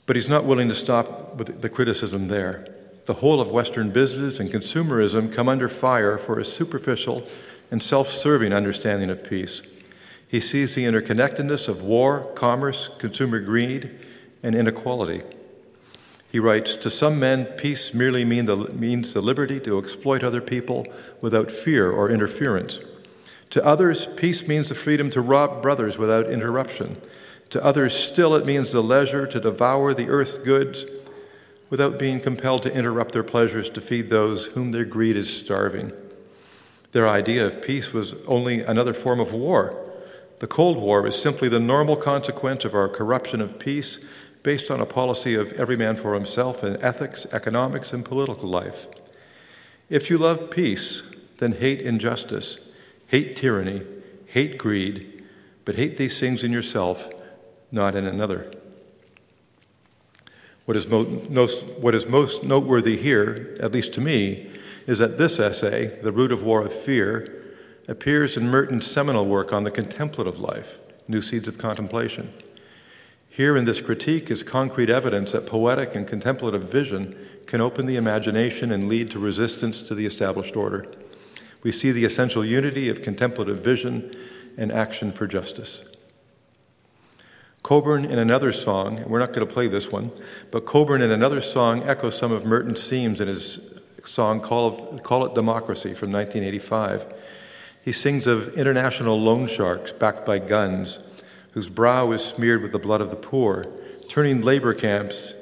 B: But he's not willing to stop with the criticism there. The whole of Western business and consumerism come under fire for a superficial and self serving understanding of peace. He sees the interconnectedness of war, commerce, consumer greed, and inequality. He writes To some men, peace merely mean the, means the liberty to exploit other people without fear or interference. To others, peace means the freedom to rob brothers without interruption to others, still, it means the leisure to devour the earth's goods without being compelled to interrupt their pleasures to feed those whom their greed is starving. Their idea of peace was only another form of war. The Cold War is simply the normal consequence of our corruption of peace based on a policy of every man for himself in ethics, economics, and political life. If you love peace, then hate injustice, hate tyranny, hate greed, but hate these things in yourself not in another. What is, most, what is most noteworthy here, at least to me, is that this essay, The Root of War of Fear, appears in Merton's seminal work on the contemplative life, New Seeds of Contemplation. Here in this critique is concrete evidence that poetic and contemplative vision can open the imagination and lead to resistance to the established order. We see the essential unity of contemplative vision and action for justice. Cockburn in another song, we're not going to play this one, but Cockburn, in another song echoes some of Merton's themes in his song Call, of, Call It Democracy from 1985. He sings of international loan sharks backed by guns, whose brow is smeared with the blood of the poor, turning labor camps,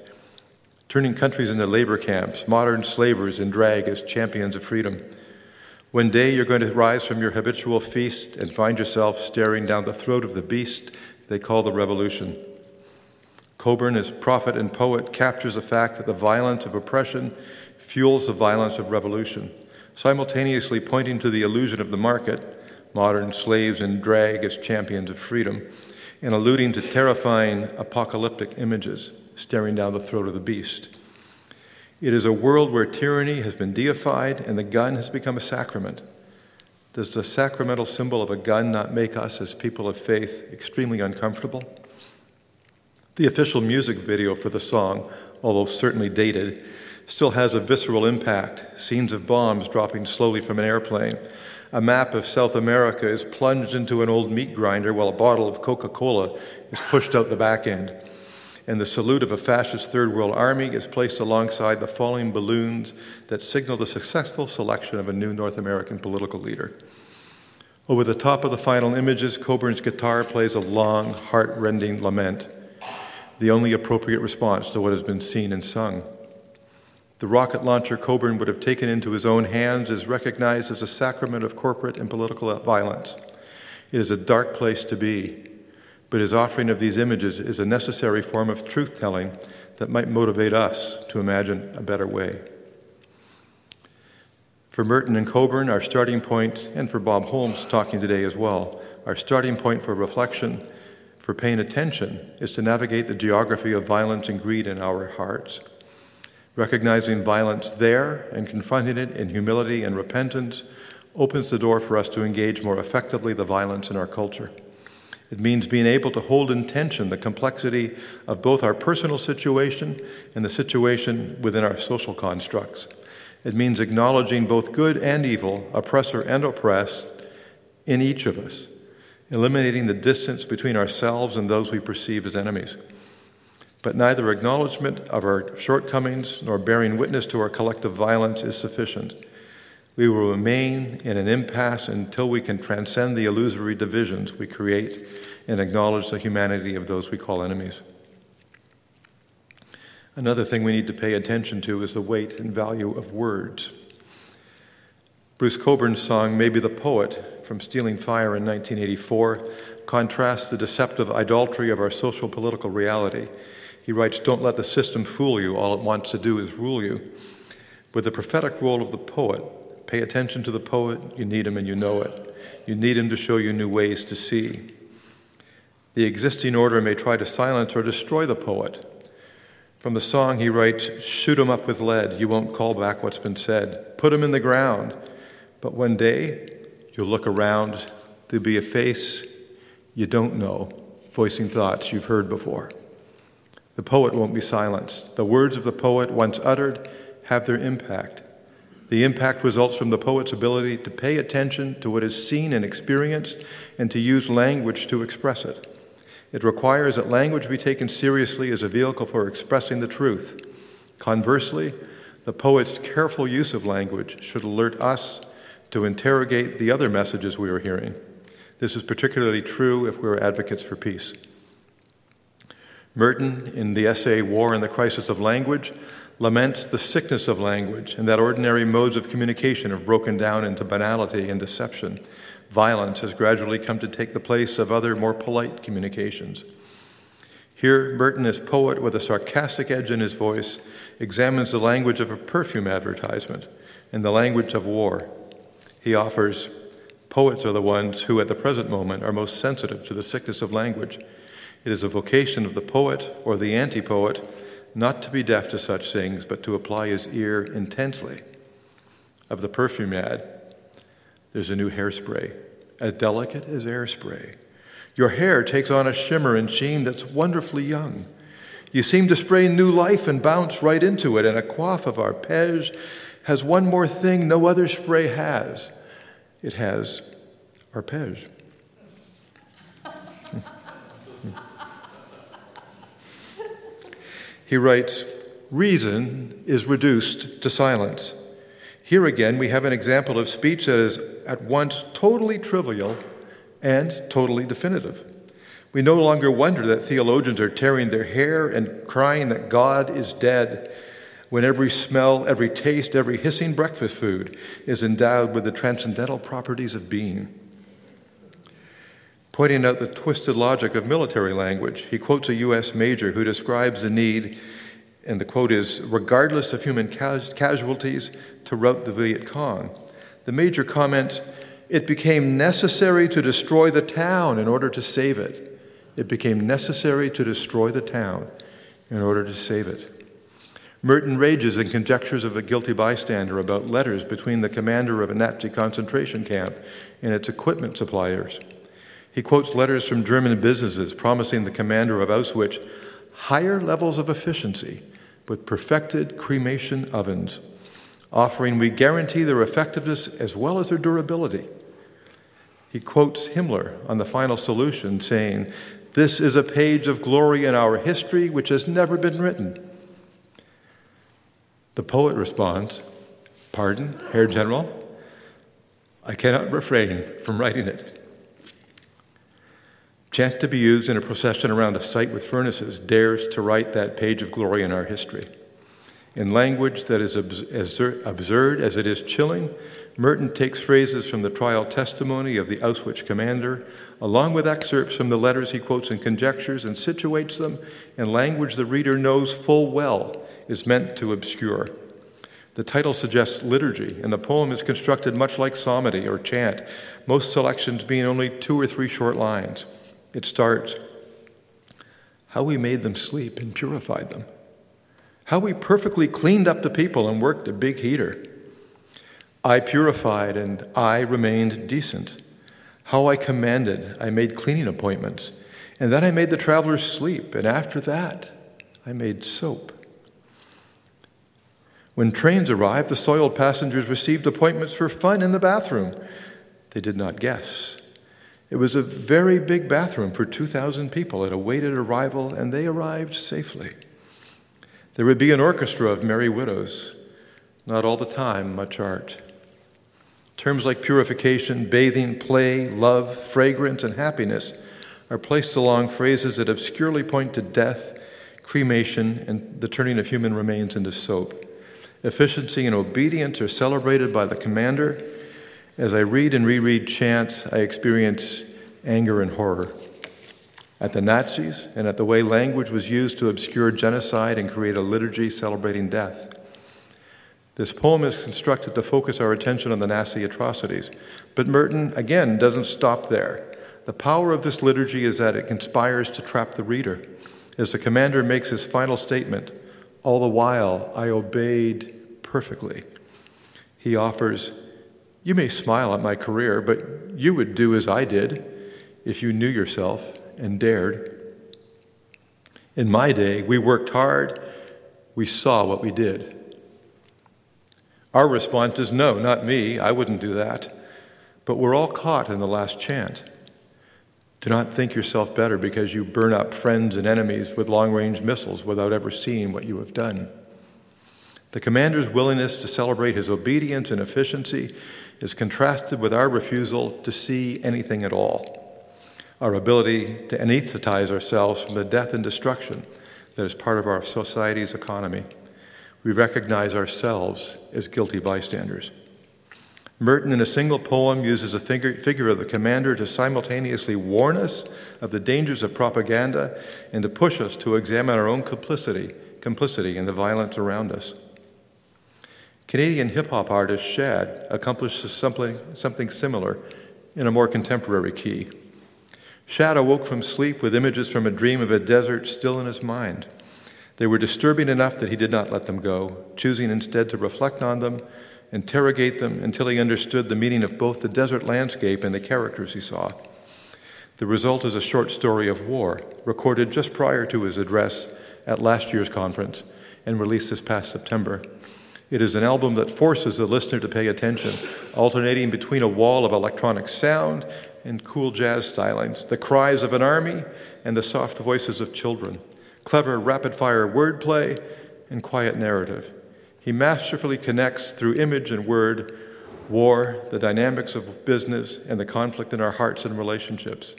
B: turning countries into labor camps, modern slavers in drag as champions of freedom. One day you're going to rise from your habitual feast and find yourself staring down the throat of the beast they call the revolution. Cockburn, as prophet and poet, captures the fact that the violence of oppression fuels the violence of revolution, simultaneously pointing to the illusion of the market, modern slaves in drag as champions of freedom, and alluding to terrifying apocalyptic images staring down the throat of the beast. It is a world where tyranny has been deified and the gun has become a sacrament. Does the sacramental symbol of a gun not make us, as people of faith, extremely uncomfortable? The official music video for the song, although certainly dated, still has a visceral impact scenes of bombs dropping slowly from an airplane. A map of South America is plunged into an old meat grinder while a bottle of Coca Cola is pushed out the back end and the salute of a fascist Third World Army is placed alongside the falling balloons that signal the successful selection of a new North American political leader. Over the top of the final images, Cockburn's guitar plays a long, heart-rending lament, the only appropriate response to what has been seen and sung. The rocket launcher Cockburn would have taken into his own hands is recognized as a sacrament of corporate and political violence. It is a dark place to be, but his offering of these images is a necessary form of truth telling that might motivate us to imagine a better way. For Merton and Cockburn, our starting point, and for Bob Holmes talking today as well, our starting point for reflection, for paying attention, is to navigate the geography of violence and greed in our hearts. Recognizing violence there and confronting it in humility and repentance opens the door for us to engage more effectively the violence in our culture. It means being able to hold in tension the complexity of both our personal situation and the situation within our social constructs. It means acknowledging both good and evil, oppressor and oppressed, in each of us, eliminating the distance between ourselves and those we perceive as enemies. But neither acknowledgement of our shortcomings nor bearing witness to our collective violence is sufficient. We will remain in an impasse until we can transcend the illusory divisions we create and acknowledge the humanity of those we call enemies. Another thing we need to pay attention to is the weight and value of words. Bruce Cockburn's song, Maybe the Poet, from Stealing Fire in 1984, contrasts the deceptive idolatry of our social political reality. He writes, Don't let the system fool you, all it wants to do is rule you. With the prophetic role of the poet, Pay attention to the poet. You need him and you know it. You need him to show you new ways to see. The existing order may try to silence or destroy the poet. From the song, he writes Shoot him up with lead. You won't call back what's been said. Put him in the ground. But one day, you'll look around. There'll be a face you don't know, voicing thoughts you've heard before. The poet won't be silenced. The words of the poet, once uttered, have their impact. The impact results from the poet's ability to pay attention to what is seen and experienced and to use language to express it. It requires that language be taken seriously as a vehicle for expressing the truth. Conversely, the poet's careful use of language should alert us to interrogate the other messages we are hearing. This is particularly true if we're advocates for peace. Merton, in the essay War and the Crisis of Language, laments the sickness of language and that ordinary modes of communication have broken down into banality and deception. Violence has gradually come to take the place of other more polite communications. Here, Merton, as poet with a sarcastic edge in his voice, examines the language of a perfume advertisement and the language of war. He offers Poets are the ones who, at the present moment, are most sensitive to the sickness of language. It is a vocation of the poet or the anti poet not to be deaf to such things, but to apply his ear intently. Of the perfume ad, there's a new hairspray, as delicate as airspray. Your hair takes on a shimmer and sheen that's wonderfully young. You seem to spray new life and bounce right into it, and a quaff of arpege has one more thing no other spray has it has arpege. he writes, Reason is reduced to silence. Here again, we have an example of speech that is at once totally trivial and totally definitive. We no longer wonder that theologians are tearing their hair and crying that God is dead when every smell, every taste, every hissing breakfast food is endowed with the transcendental properties of being. Pointing out the twisted logic of military language, he quotes a U.S. major who describes the need, and the quote is regardless of human casualties, to rout the Viet Cong. The major comments, it became necessary to destroy the town in order to save it. It became necessary to destroy the town in order to save it. Merton rages and conjectures of a guilty bystander about letters between the commander of a Nazi concentration camp and its equipment suppliers. He quotes letters from German businesses promising the commander of Auschwitz higher levels of efficiency with perfected cremation ovens offering we guarantee their effectiveness as well as their durability. He quotes Himmler on the final solution, saying, This is a page of glory in our history which has never been written. The poet responds, Pardon, Herr General, I cannot refrain from writing it. Chant to be used in a procession around a site with furnaces dares to write that page of glory in our history. In language that is as absurd as it is chilling, Merton takes phrases from the trial testimony of the Auschwitz commander, along with excerpts from the letters he quotes and conjectures, and situates them in language the reader knows full well is meant to obscure. The title suggests liturgy, and the poem is constructed much like psalmody or chant, most selections being only two or three short lines. It starts, How we made them sleep and purified them how we perfectly cleaned up the people and worked a big heater. I purified and I remained decent. How I commanded, I made cleaning appointments. And then I made the travelers sleep. And after that, I made soap. When trains arrived, the soiled passengers received appointments for fun in the bathroom. They did not guess. It was a very big bathroom for 2,000 people. It awaited arrival, and they arrived safely. There would be an orchestra of merry widows, not all the time much art. Terms like purification, bathing, play, love, fragrance, and happiness are placed along phrases that obscurely point to death, cremation, and the turning of human remains into soap. Efficiency and obedience are celebrated by the commander. As I read and reread chant, I experience anger and horror at the Nazis and at the way language was used to obscure genocide and create a liturgy celebrating death. This poem is constructed to focus our attention on the Nazi atrocities, but Merton, again, doesn't stop there. The power of this liturgy is that it conspires to trap the reader. As the commander makes his final statement, all the while I obeyed perfectly. He offers, You may smile at my career, but you would do as I did if you knew yourself and dared. In my day, we worked hard, we saw what we did. Our response is no, not me, I wouldn't do that. But we're all caught in the last chant. Do not think yourself better because you burn up friends and enemies with long range missiles without ever seeing what you have done. The commander's willingness to celebrate his obedience and efficiency is contrasted with our refusal to see anything at all our ability to anesthetize ourselves from the death and destruction that is part of our society's economy. We recognize ourselves as guilty bystanders. Merton, in a single poem, uses a figure of the commander to simultaneously warn us of the dangers of propaganda and to push us to examine our own complicity, complicity in the violence around us. Canadian hip hop artist Shad accomplishes something, something similar in a more contemporary key. Shad awoke from sleep with images from a dream of a desert still in his mind. They were disturbing enough that he did not let them go, choosing instead to reflect on them interrogate them until he understood the meaning of both the desert landscape and the characters he saw. The result is a short story of war, recorded just prior to his address at last year's conference and released this past September. It is an album that forces the listener to pay attention, alternating between a wall of electronic sound and cool jazz stylings, the cries of an army and the soft voices of children, clever rapid fire wordplay and quiet narrative. He masterfully connects through image and word war, the dynamics of business, and the conflict in our hearts and relationships.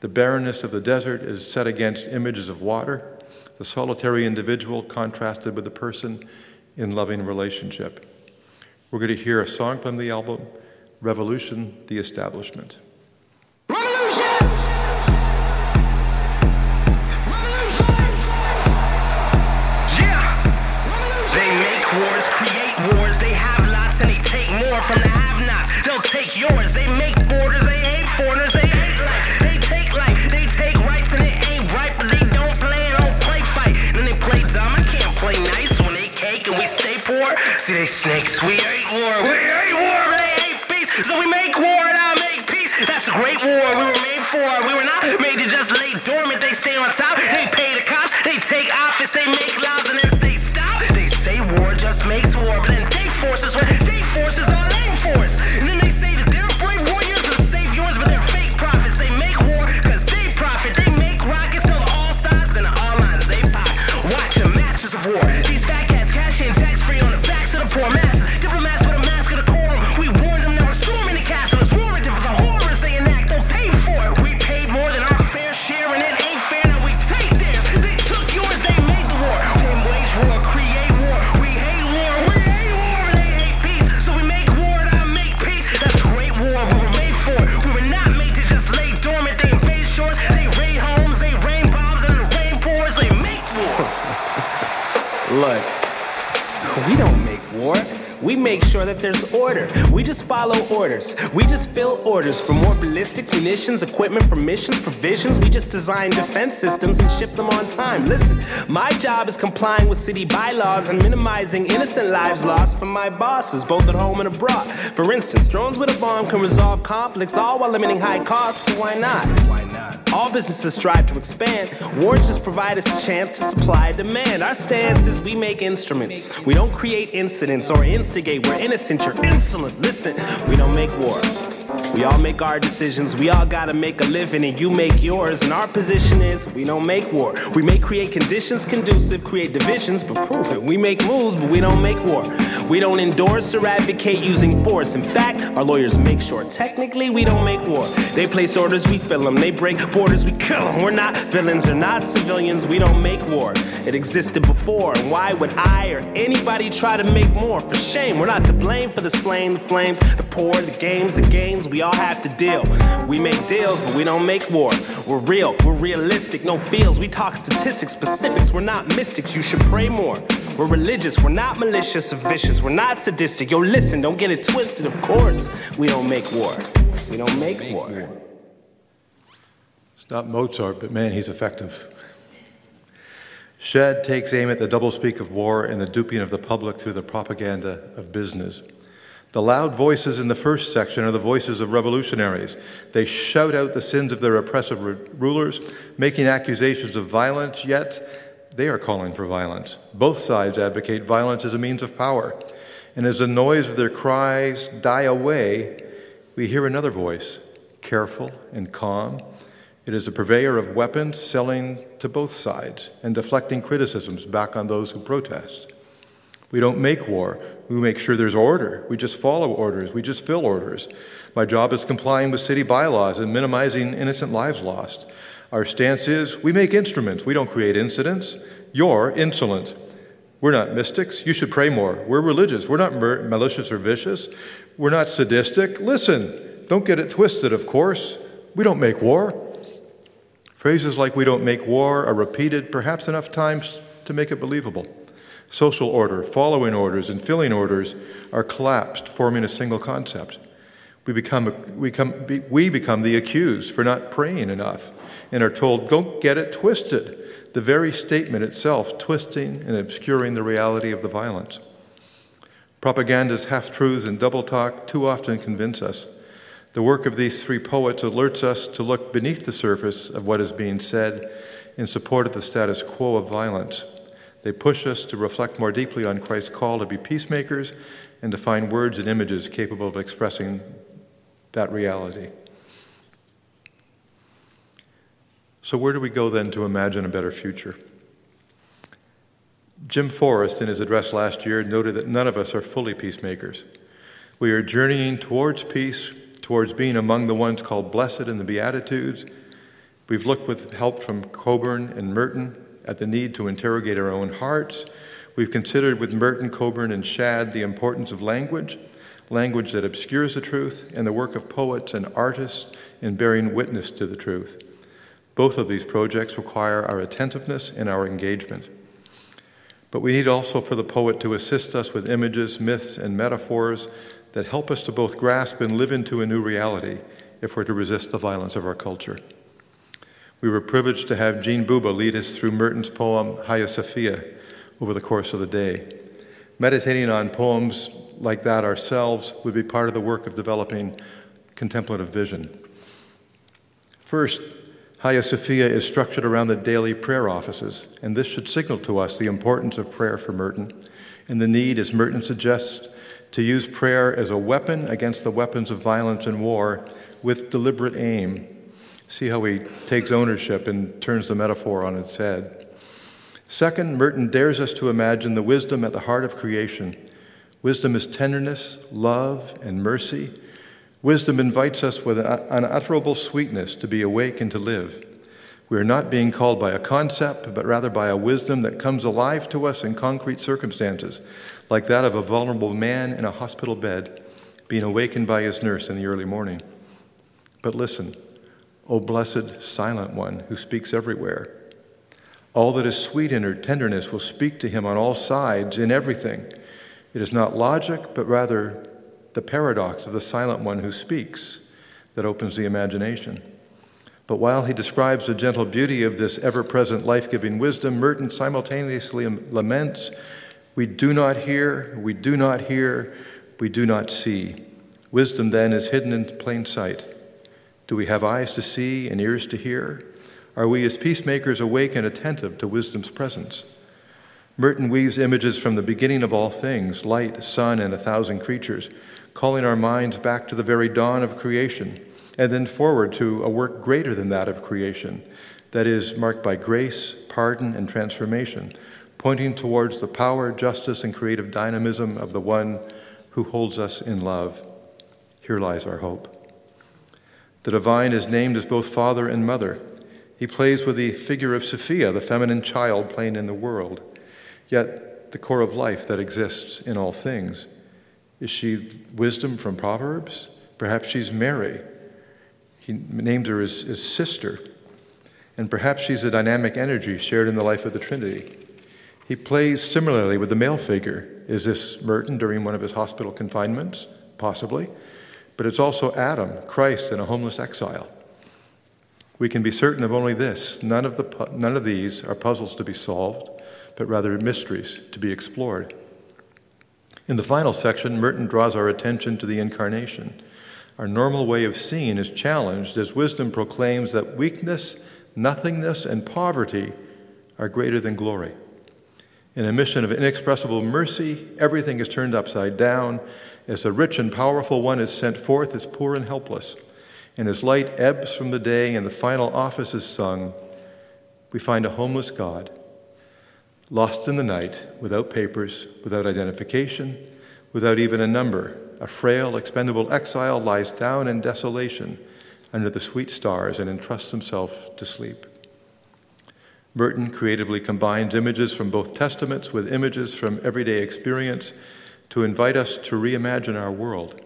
B: The barrenness of the desert is set against images of water, the solitary individual contrasted with the person in loving relationship. We're going to hear a song from the album, Revolution, the Establishment.
E: Snakes, we hate war, we hate war,
F: there's order. We just follow orders. We just fill orders for more ballistics, munitions, equipment, permissions, provisions. We just design defense systems and ship them on time. Listen, my job is complying with city bylaws and minimizing innocent lives lost from my bosses, both at home and abroad. For instance, drones with a bomb can resolve conflicts, all while limiting high costs. So why not? Why not? All businesses strive to expand. Wars just provide us a chance to supply demand. Our stance is we make instruments. We don't create incidents or instigate. We're innocent. You're insolent. Listen, we don't make war. We all make our decisions. We all gotta make a living, and you make yours. And our position is we don't make war. We may create conditions conducive, create divisions, but prove it. We make moves, but we don't make war. We don't endorse or advocate using force. In fact, our lawyers make sure technically we don't make war. They place orders, we fill them. They break borders, we kill them. We're not villains, they're not civilians. We don't make war. It existed before, and why would I or anybody try to make more? For shame, we're not to blame for the slain, the flames, the poor, the games, the gains. We all have to deal. We make deals, but we don't make war. We're real, we're realistic, no feels. We talk statistics, specifics. We're not mystics. You should pray more. We're religious, we're not malicious or vicious. We're not sadistic. Yo, listen, don't get it twisted. Of course, we don't make war. We don't make war.
B: It's not Mozart, but man, he's effective. Shad takes aim at the doublespeak of war and the duping of the public through the propaganda of business. The loud voices in the first section are the voices of revolutionaries. They shout out the sins of their oppressive ru- rulers, making accusations of violence, yet they are calling for violence. Both sides advocate violence as a means of power. And as the noise of their cries die away, we hear another voice, careful and calm. It is a purveyor of weapons selling to both sides and deflecting criticisms back on those who protest. We don't make war. We make sure there's order. We just follow orders. We just fill orders. My job is complying with city bylaws and minimizing innocent lives lost. Our stance is we make instruments. We don't create incidents. You're insolent. We're not mystics. You should pray more. We're religious. We're not mer- malicious or vicious. We're not sadistic. Listen, don't get it twisted, of course. We don't make war. Phrases like we don't make war are repeated perhaps enough times to make it believable. Social order, following orders, and filling orders are collapsed, forming a single concept. We become, we, come, we become the accused for not praying enough and are told, don't get it twisted. The very statement itself twisting and obscuring the reality of the violence. Propaganda's half truths and double talk too often convince us. The work of these three poets alerts us to look beneath the surface of what is being said in support of the status quo of violence. They push us to reflect more deeply on Christ's call to be peacemakers and to find words and images capable of expressing that reality. So, where do we go then to imagine a better future? Jim Forest, in his address last year, noted that none of us are fully peacemakers. We are journeying towards peace, towards being among the ones called blessed in the Beatitudes. We've looked with help from Cockburn and Merton at the need to interrogate our own hearts. We've considered with Merton, Cockburn, and Shad the importance of language, language that obscures the truth, and the work of poets and artists in bearing witness to the truth. Both of these projects require our attentiveness and our engagement. But we need also for the poet to assist us with images, myths, and metaphors that help us to both grasp and live into a new reality if we're to resist the violence of our culture. We were privileged to have Jean Buba lead us through Merton's poem Hagia Sophia over the course of the day. Meditating on poems like that ourselves would be part of the work of developing contemplative vision. First, Hagia Sophia is structured around the daily prayer offices, and this should signal to us the importance of prayer for Merton and the need, as Merton suggests, to use prayer as a weapon against the weapons of violence and war with deliberate aim. See how he takes ownership and turns the metaphor on its head. Second, Merton dares us to imagine the wisdom at the heart of creation. Wisdom is tenderness, love, and mercy Wisdom invites us with an unutterable sweetness to be awake and to live. We are not being called by a concept, but rather by a wisdom that comes alive to us in concrete circumstances, like that of a vulnerable man in a hospital bed being awakened by his nurse in the early morning. But listen, O blessed silent one who speaks everywhere. All that is sweet in her tenderness will speak to him on all sides in everything. It is not logic, but rather the paradox of the silent one who speaks that opens the imagination. But while he describes the gentle beauty of this ever present life giving wisdom, Merton simultaneously laments we do not hear, we do not hear, we do not see. Wisdom then is hidden in plain sight. Do we have eyes to see and ears to hear? Are we as peacemakers awake and attentive to wisdom's presence? Merton weaves images from the beginning of all things light, sun, and a thousand creatures calling our minds back to the very dawn of creation, and then forward to a work greater than that of creation, that is, marked by grace, pardon, and transformation, pointing towards the power, justice, and creative dynamism of the one who holds us in love. Here lies our hope. The divine is named as both father and mother. He plays with the figure of Sophia, the feminine child playing in the world, yet the core of life that exists in all things. Is she wisdom from Proverbs? Perhaps she's Mary. He names her as, as sister. And perhaps she's a dynamic energy shared in the life of the Trinity. He plays similarly with the male figure. Is this Merton during one of his hospital confinements? Possibly. But it's also Adam, Christ, in a homeless exile. We can be certain of only this none of, the, none of these are puzzles to be solved, but rather mysteries to be explored. In the final section, Merton draws our attention to the incarnation. Our normal way of seeing is challenged as wisdom proclaims that weakness, nothingness, and poverty are greater than glory. In a mission of inexpressible mercy, everything is turned upside down as the rich and powerful one is sent forth as poor and helpless. And as light ebbs from the day and the final office is sung, we find a homeless God lost in the night, without papers, without identification, without even a number. A frail, expendable exile lies down in desolation under the sweet stars and entrusts himself to sleep. Merton creatively combines images from both testaments with images from everyday experience to invite us to reimagine our world.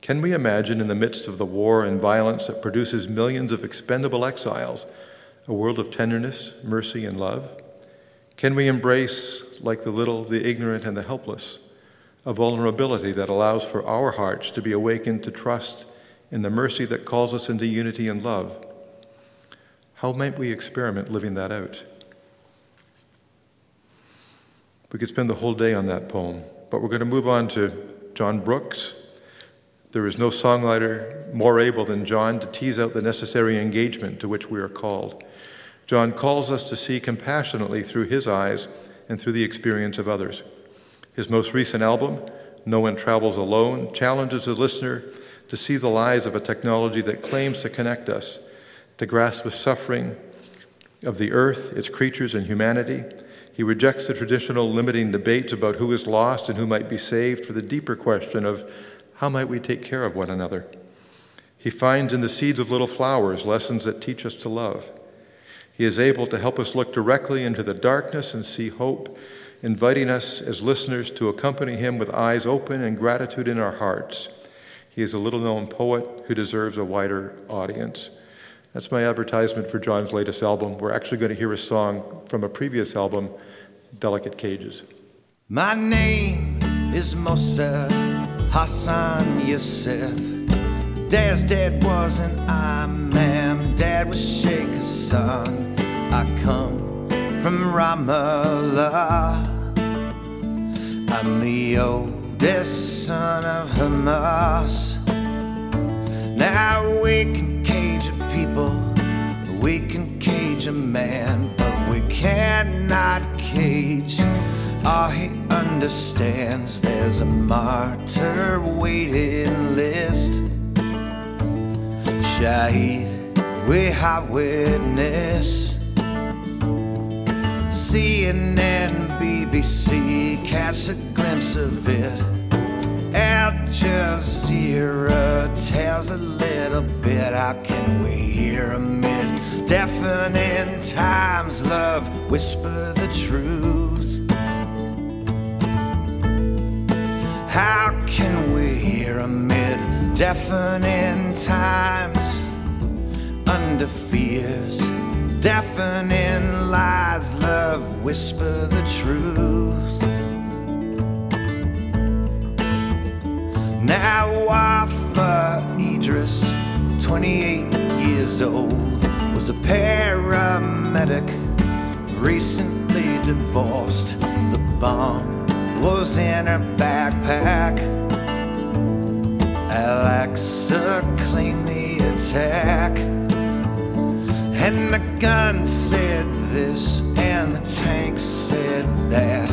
B: Can we imagine, in the midst of the war and violence that produces millions of expendable exiles, a world of tenderness, mercy, and love? Can we embrace, like the little, the ignorant, and the helpless, a vulnerability that allows for our hearts to be awakened to trust in the mercy that calls us into unity and love? How might we experiment living that out? We could spend the whole day on that poem, but we're going to move on to Jon Brooks. There is no songwriter more able than Jon to tease out the necessary engagement to which we are called. John calls us to see compassionately through his eyes and through the experience of others. His most recent album, No One Travels Alone, challenges the listener to see the lies of a technology that claims to connect us, to grasp the suffering of the earth, its creatures, and humanity. He rejects the traditional limiting debates about who is lost and who might be saved for the deeper question of how might we take care of one another. He finds in the seeds of little flowers lessons that teach us to love. He is able to help us look directly into the darkness and see hope, inviting us as listeners to accompany him with eyes open and gratitude in our hearts. He is a little known poet who deserves a wider audience. That's my advertisement for Jon's latest album. We're actually going to hear a song from a previous album, Delicate Cages.
C: My name is Mosab Hassan Yousef. Dad's dad wasn't Imam, Dad was Sheikh Hassan. I come from Ramallah. I'm the oldest son of Hamas. Now we can cage a people, we can cage a man, but we cannot cage. All he understands there's a martyr waiting list. Shahid, we have witness. CNN, BBC, catch a glimpse of it. Al Jazeera tells a little bit. How can we hear amid deafening times? Love, whisper the truth. How can we hear amid deafening times? Under fears, deafening lies. Love, whisper the truth. Now Wafa Idris, 28 years old, was a paramedic, recently divorced. The bomb was in her backpack. Al-Aqsa claimed the attack. And the gun said this, and the tank said that.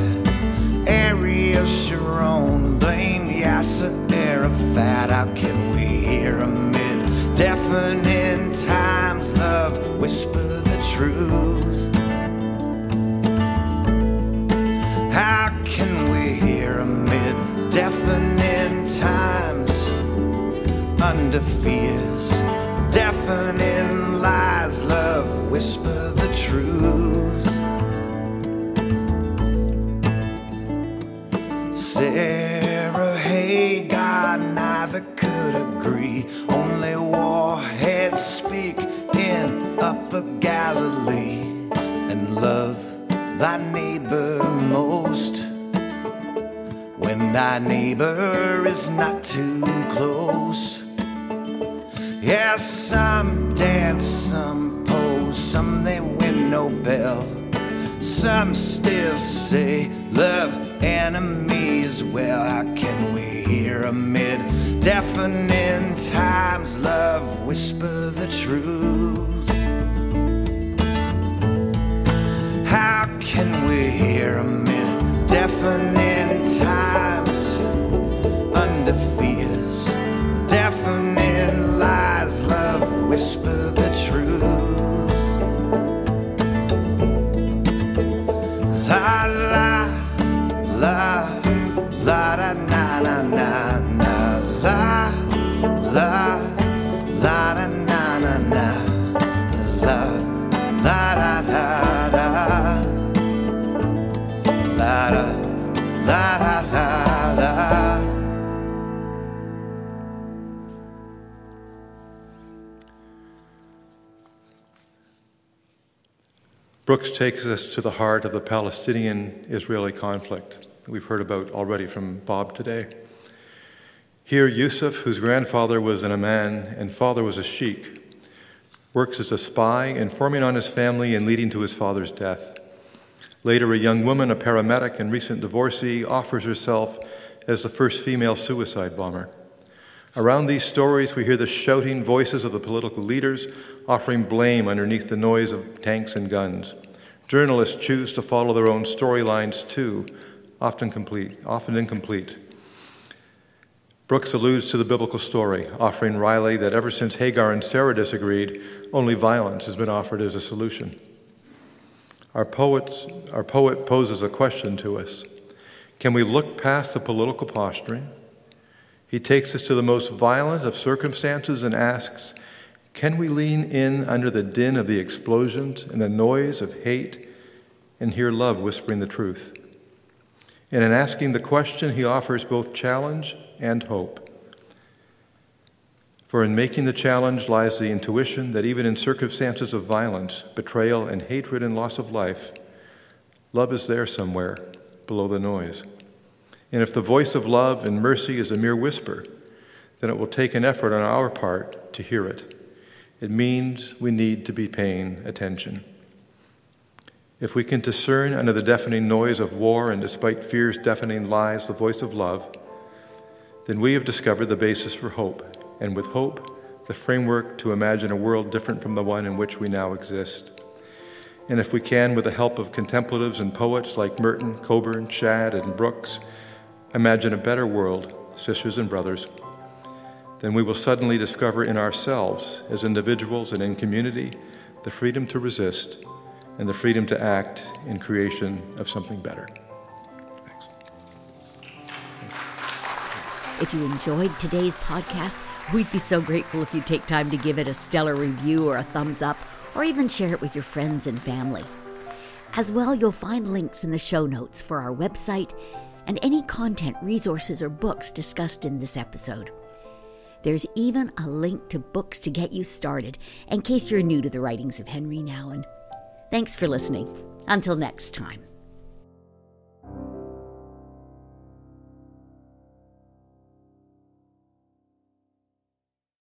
C: Ariel Sharon blamed Yasser Arafat. How can we hear amid deafening times? Love, whisper the truth. How can we hear amid deafening times? Under fears, deafening thy neighbor most. When thy neighbor is not too close. Yes, some dance, some pose, some they win Nobel. Some still say love enemies. Well, how can we hear amid deafening times? Love, whisper the truth. How can we hear amid deafening times? Under fears, deafening lies. Love, whisper
B: Brooks takes us to the heart of the Palestinian Israeli conflict we've heard about already from Bob today. Here, Yusuf, whose grandfather was an Aman and father was a sheik, works as a spy, informing on his family and leading to his father's death. Later, a young woman, a paramedic and recent divorcee, offers herself as the first female suicide bomber. Around these stories, we hear the shouting voices of the political leaders offering blame underneath the noise of tanks and guns. Journalists choose to follow their own storylines too, often complete, often incomplete. Brooks alludes to the biblical story, offering wryly that ever since Hagar and Sarah disagreed, only violence has been offered as a solution. Our, poets, our poet poses a question to us Can we look past the political posturing? He takes us to the most violent of circumstances and asks, Can we lean in under the din of the explosions and the noise of hate and hear love whispering the truth? And in asking the question, he offers both challenge and hope. For in making the challenge lies the intuition that even in circumstances of violence, betrayal, and hatred and loss of life, love is there somewhere below the noise. And if the voice of love and mercy is a mere whisper, then it will take an effort on our part to hear it. It means we need to be paying attention. If we can discern under the deafening noise of war and despite fear's deafening lies the voice of love, then we have discovered the basis for hope, and with hope, the framework to imagine a world different from the one in which we now exist. And if we can, with the help of contemplatives and poets like Merton, Cockburn, Shad, and Brooks, imagine a better world, sisters and brothers, then we will suddenly discover in ourselves, as individuals and in community, the freedom to resist and the freedom to act in creation of something better. Thanks.
A: If you enjoyed today's podcast, we'd be so grateful if you'd take time to give it a stellar review or a thumbs up, or even share it with your friends and family. As well, you'll find links in the show notes for our website and any content, resources, or books discussed in this episode. There's even a link to books to get you started in case you're new to the writings of Henri Nouwen. Thanks for listening. Until next time.